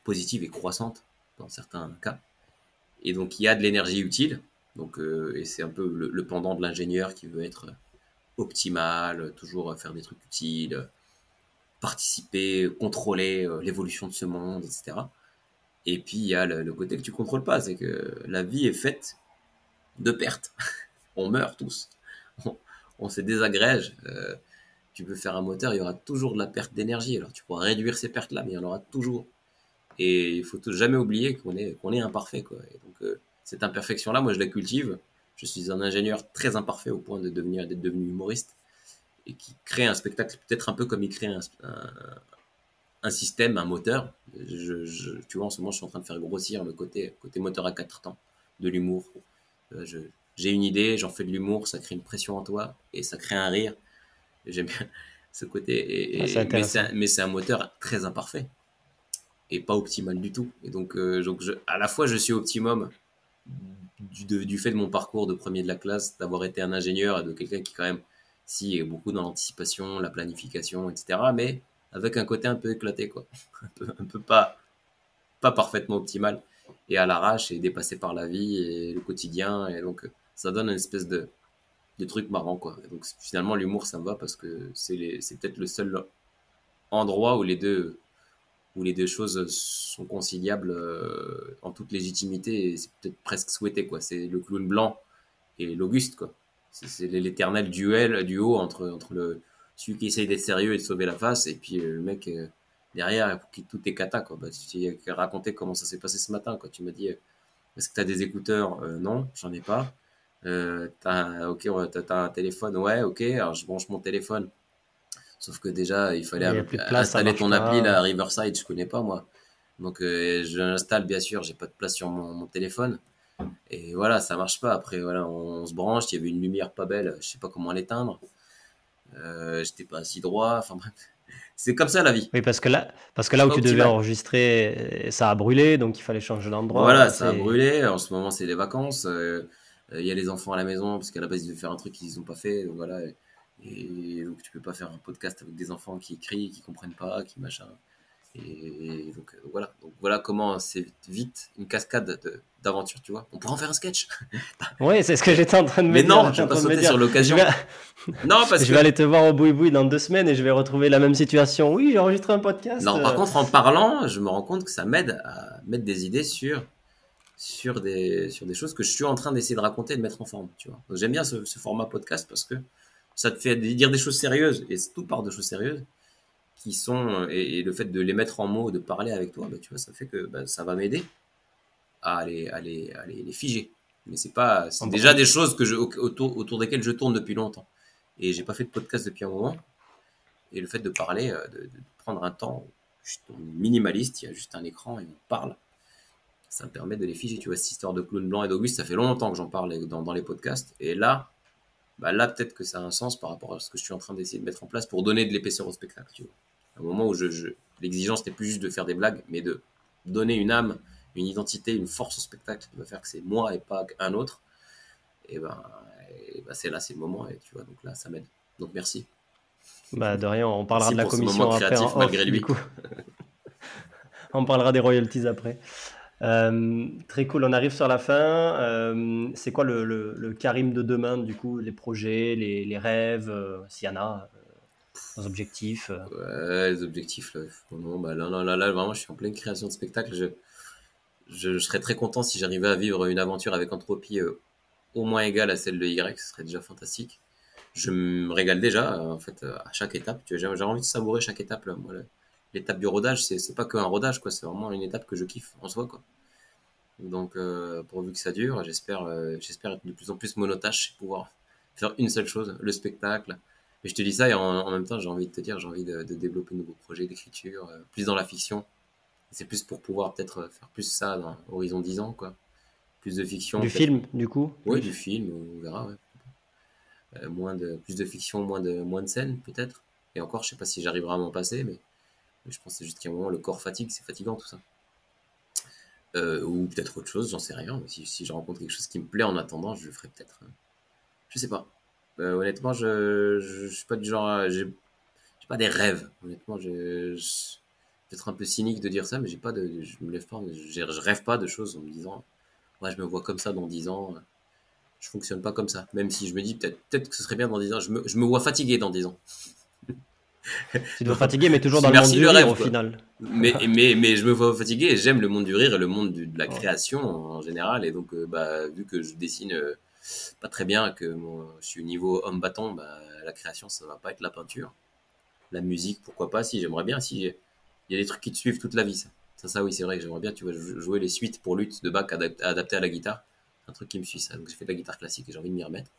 positive et croissante dans certains cas. Et donc il y a de l'énergie utile. Donc, euh, et c'est un peu le, pendant de l'ingénieur qui veut être optimal, toujours faire des trucs utiles, participer, contrôler euh, l'évolution de ce monde, etc. Et puis il y a le, côté que tu contrôles pas, c'est que la vie est faite de pertes. on meurt tous, on, se désagrège. Euh, tu peux faire un moteur, il y aura toujours de la perte d'énergie. Alors tu pourras réduire ces pertes-là, mais il y en aura toujours. Et il faut jamais oublier qu'on est, imparfait. Donc euh, cette imperfection-là, moi je la cultive. Je suis un ingénieur très imparfait au point de devenir d'être devenu humoriste et qui crée un spectacle peut-être un peu comme il crée un, un, système, un moteur. Je, tu vois, en ce moment, je suis en train de faire grossir le côté, côté moteur à quatre temps de l'humour. Euh, j'ai une idée, j'en fais de l'humour, ça crée une pression en toi et ça crée un rire J'aime bien ce côté. Et, ah, mais c'est un, moteur très imparfait et pas optimal du tout. Et donc, euh, donc je, à la fois, je suis optimum du, du, fait de mon parcours de premier de la classe, d'avoir été un ingénieur et de quelqu'un qui, quand même, si beaucoup dans l'anticipation, la planification, etc. Mais avec un côté un peu éclaté, quoi. un, peu, pas, pas parfaitement optimal et à l'arrache et dépassé par la vie et le quotidien. Et donc, ça donne une espèce de, des trucs marrants quoi. donc finalement l'humour ça me va parce que c'est c'est peut-être le seul endroit où les deux où les deux choses sont conciliables euh, en toute légitimité et c'est peut-être presque souhaité quoi. C'est le clown blanc et l'Auguste quoi. C'est l'éternel duel duo entre entre le celui qui essaye d'être sérieux et de sauver la face et puis le mec euh, derrière qui tout est cata quoi. Bah, tu as raconté comment ça s'est passé ce matin quoi. Tu m'as dit est-ce que tu as des écouteurs? Euh, Non, j'en ai pas. Euh, t'as, ok, t'as, un téléphone, ouais, ok, alors je branche mon téléphone. Sauf que déjà, il fallait installer ton appli là, à Riverside, je connais pas moi. Donc euh, je l'installe bien sûr, j'ai pas de place sur mon, téléphone. Et voilà, ça marche pas. Après, voilà, on, se branche, il y avait une lumière pas belle, je sais pas comment l'éteindre. Euh, j'étais pas assis droit, enfin bref. C'est comme ça la vie. Oui, parce que là, parce que là où tu devais enregistrer, ça a brûlé, donc il fallait changer d'endroit. Voilà, ça a brûlé. En ce moment, c'est les vacances. Euh, euh, il y a les enfants à la maison parce qu'à la base ils devaient faire un truc qu'ils n'ont pas fait donc voilà et, donc tu peux pas faire un podcast avec des enfants qui crient qui comprennent pas qui machin et, donc euh, voilà. Donc voilà comment c'est vite une cascade d'aventures tu vois. On pourrait en faire un sketch. Oui c'est ce que j'étais en train de me mais dire mais non je vais pas sauter sur l'occasion. Non parce je vais aller te voir au boui boui dans deux semaines et je vais retrouver la même situation. Oui j'ai enregistré un podcast non par contre en parlant je me rends compte que ça m'aide à mettre des idées sur sur des, sur des choses que je suis en train d'essayer de raconter et de mettre en forme, tu vois. j'aime bien ce, format podcast parce que ça te fait dire des choses sérieuses, et tout part de choses sérieuses, qui sont, et, le fait de les mettre en mots, de parler avec toi, bah, tu vois, ça fait que bah, ça va m'aider à les, à, les, à les, figer. Mais c'est pas, c'est déjà des choses que je, autour, autour desquelles je tourne depuis longtemps. Et j'ai pas fait de podcast depuis un moment. Et le fait de parler, euh, de, de prendre un temps, je suis minimaliste, il y a juste un écran et on parle ça me permet de les figer. Tu vois, cette histoire de clown blanc et d'Auguste, ça fait longtemps que j'en parle dans, dans, les podcasts. Et là, bah là peut-être que ça a un sens par rapport à ce que je suis en train d'essayer de mettre en place pour donner de l'épaisseur au spectacle. Tu vois. Un moment où je, l'exigence n'est plus juste de faire des blagues, mais de donner une âme, une identité, une force au spectacle qui va faire que c'est moi et pas un autre. Et ben, ben c'est là, c'est le moment. Et tu vois, donc là, ça m'aide. Donc merci. Bah de rien, on parlera de la commission après. malgré lui. on parlera des royalties après. Euh, très cool, on arrive sur la fin. Euh, c'est quoi le, le, Karim de demain, du coup, les projets, les, les rêves, euh, s'il y en a, objectifs Ouais, les objectifs, là, non, bah, là, là, là, vraiment, je suis en pleine création de spectacle. Je, je, serais très content si j'arrivais à vivre une aventure avec Entropie au moins égale à celle de Y, ce serait déjà fantastique. Je me régale déjà, en fait, à chaque étape. J'ai envie de savourer chaque étape, là, l'étape du rodage, c'est pas qu'un rodage, quoi. C'est vraiment une étape que je kiffe en soi, quoi. Donc, euh, pourvu que ça dure, j'espère, euh, j'espère être de plus en plus monotache et pouvoir faire une seule chose, le spectacle, Mais je te dis ça et en, même temps, j'ai envie de te dire, j'ai envie de, développer de nouveaux projets d'écriture, euh, plus dans la fiction. C'est plus pour pouvoir peut-être faire plus ça dans horizon 10 ans, quoi. Plus de fiction. Du film, du coup? Oui, du film, on verra, ouais. moins de, plus de fiction, moins de, moins de scènes, peut-être. Et encore, je sais pas si j'arriverai à m'en passer, mais, je pense que c'est juste qu'à un moment, le corps fatigue, c'est fatigant tout ça. Euh, ou peut-être autre chose, j'en sais rien. Si, si, je rencontre quelque chose qui me plaît en attendant, je le ferai peut-être. Hein. Je sais pas. Euh, honnêtement, je, je, suis pas du genre. J'ai pas des rêves. Honnêtement, je, peut-être un peu cynique de dire ça, mais j'ai pas de. Je me lève pas. Je, rêve pas de choses en me disant. Ouais, je me vois comme ça dans 10 ans. Je fonctionne pas comme ça. Même si je me dis peut-être peut que ce serait bien dans 10 ans. Je me, je me vois fatigué dans 10 ans. tu dois fatiguer, mais toujours dans le monde du rire au final. Mais, mais, mais je me vois fatigué et j'aime le monde du rire et le monde de la création en général. Et donc, euh, bah, vu que je dessine euh, pas très bien, que je suis au niveau homme bâton, bah, la création, ça va pas être la peinture. La musique, pourquoi pas, si j'aimerais bien, si il y a des trucs qui te suivent toute la vie. Ça, ça, ça oui, c'est vrai que j'aimerais bien, tu vois, jouer les suites pour lutte de Bach adaptées à la guitare. C'est un truc qui me suit, ça. Donc, j'ai fait de la guitare classique et j'ai envie de m'y remettre.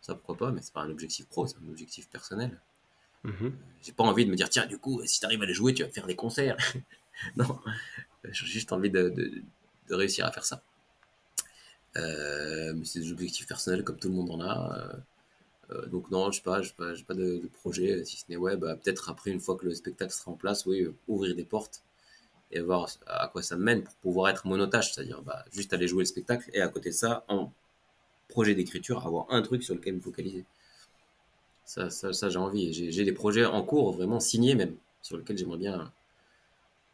Ça, pourquoi pas, mais c'est pas un objectif pro, c'est un objectif personnel. Mhm. J'ai pas envie de me dire, tiens, du coup, si tu arrives à les jouer, tu vas faire des concerts. non, j'ai juste envie de, de, réussir à faire ça. Euh, mais c'est des objectifs personnels comme tout le monde en a. Euh, euh, donc non, je sais pas, je pas, pas de, projet, si ce n'est ouais, bah, peut-être après une fois que le spectacle sera en place, oui, ouvrir des portes et voir à quoi ça mène pour pouvoir être monotage, c'est-à-dire bah, juste aller jouer le spectacle et à côté de ça, en projet d'écriture, avoir un truc sur lequel me focaliser. Ça, ça, j'ai envie. J'ai des projets en cours, vraiment signés même, sur lesquels j'aimerais bien,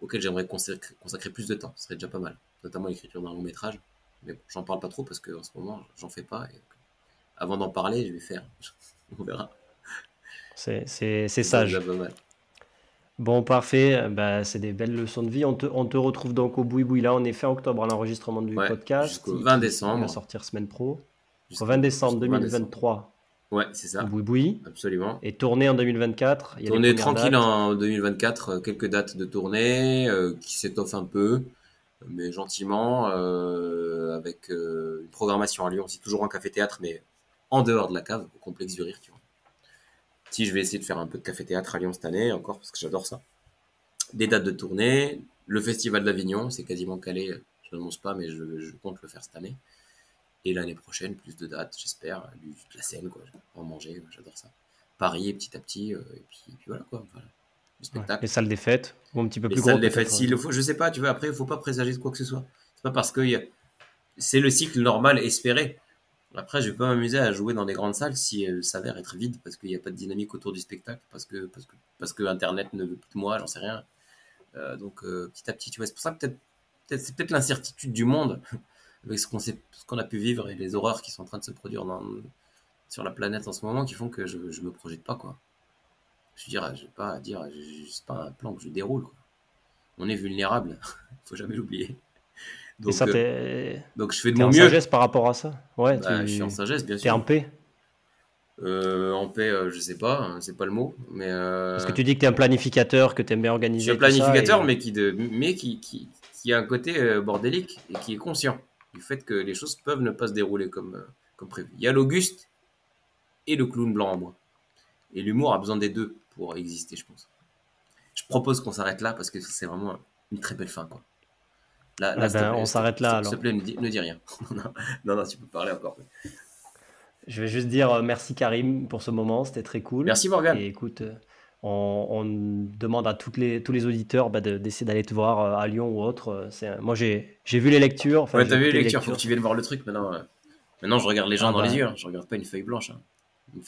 auxquels j'aimerais consacrer, plus de temps. Ce serait déjà pas mal, notamment l'écriture d'un long métrage. Mais bon, j'en parle pas trop parce qu'en ce moment, j'en fais pas. Et avant d'en parler, je vais faire. On verra. C'est sage. Bon, parfait. Bah, c'est des belles leçons de vie. On te, on te retrouve donc au Boui Boui. Là, on est fin octobre à l'enregistrement du podcast. Jusqu'au 20 décembre. Il va sortir semaine pro. Au 20 décembre 2023. Ouais, c'est ça. Boui Absolument. Et tournée en 2024. Il tournée tranquille en 2024, euh, quelques dates de tournée euh, qui s'étoffent un peu, mais gentiment, euh, avec une programmation à Lyon. C'est toujours un café-théâtre, mais en dehors de la cave, au complexe du rire, tu vois. Si je vais essayer de faire un peu de café-théâtre à Lyon cette année, encore, parce que j'adore ça. Des dates de tournée, le Festival d'Avignon, c'est quasiment calé, je n'annonce pas, mais je compte le faire cette année. Et l'année prochaine, plus de dates, j'espère, de la scène, quoi. En manger, j'adore ça. Paris, petit à petit, euh, et puis, voilà, quoi. Spectacle. les salles des fêtes, ou un petit peu plus Les salles des fêtes, s'il le faut, je sais pas, tu vois, après, il faut pas présager de quoi que ce soit. C'est pas parce que c'est le cycle normal espéré. Après, je vais pas m'amuser à jouer dans des grandes salles si elles s'avèrent être vides parce qu'il n'y a pas de dynamique autour du spectacle, parce que, parce que, parce que Internet ne veut plus de moi, j'en sais rien. Euh, donc, euh, petit à petit, tu vois, c'est pour ça que peut-être, peut c'est peut-être l'incertitude du monde avec ce qu'on ce qu'on a pu vivre et les horreurs qui sont en train de se produire dans, sur la planète en ce moment qui font que je, je me projette pas quoi. Je veux dire, je vais pas dire, c'est pas un plan que je déroule quoi. On est vulnérable, faut jamais l'oublier. Donc, ça, euh, donc je fais de mon en mieux. sagesse par rapport à ça? Ouais, bah, je suis en sagesse bien sûr. T'es en paix? Euh, en paix, euh, je sais pas, hein, c'est pas le mot, mais. Parce que tu dis que tu es un planificateur, que tu aimes bien organiser. Je suis un planificateur, mais qui de, mais qui, qui, qui a un côté bordélique et qui est conscient du fait que les choses peuvent ne pas se dérouler comme, euh, comme prévu. Il y a l'Auguste et le clown blanc en moi. Et l'humour a besoin des deux pour exister, je pense. Je propose qu'on s'arrête là parce que c'est vraiment une très belle fin. Quoi. Là, ah ben, on s'arrête là. S'il te plaît, ne dis, rien. non, non, tu peux parler encore. Je vais juste dire euh, merci Karim pour ce moment, c'était très cool. Merci Morgan. Et écoute, euh, on, demande à toutes les, tous les auditeurs bah, d'essayer d'aller te voir euh, à Lyon ou autre. Moi, j'ai vu les lectures. Enfin, ouais, t'as vu les lectures, il faut que tu viennes voir le truc maintenant. Maintenant, je regarde les gens ah dans les bah. yeux, hein. je regarde pas une feuille blanche. Hein.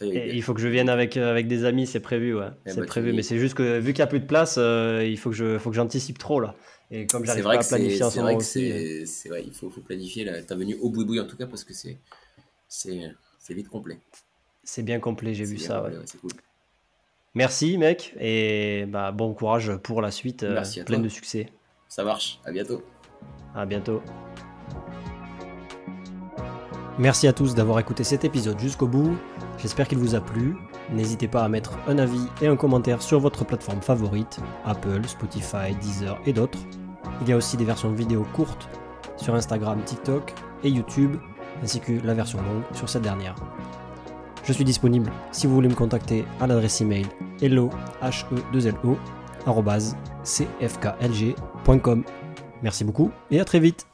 Il faut que je vienne avec, euh, avec des amis, c'est prévu, ouais. Eh c'est bah, prévu, mais c'est juste que vu qu'il n'y a plus de place, il faut que je, faut que j'anticipe trop là. Et comme j'arrive pas à planifier en ce moment aussi. C'est vrai, il faut, faut planifier ta venue au bout en tout cas parce que c'est c'est vite complet. C'est bien complet, j'ai vu ça. ouais. c'est cool. Merci, mec, et bah, bon courage pour la suite, euh, pleine de succès. Ça marche, à bientôt. À bientôt. Merci à tous d'avoir écouté cet épisode jusqu'au bout. J'espère qu'il vous a plu. N'hésitez pas à mettre un avis et un commentaire sur votre plateforme favorite, Apple, Spotify, Deezer et d'autres. Il y a aussi des versions vidéo courtes sur Instagram, TikTok et YouTube, ainsi que la version longue sur cette dernière. Je suis disponible si vous voulez me contacter à l'adresse email hello h e 2 l o cfklg.com. Merci beaucoup et à très vite.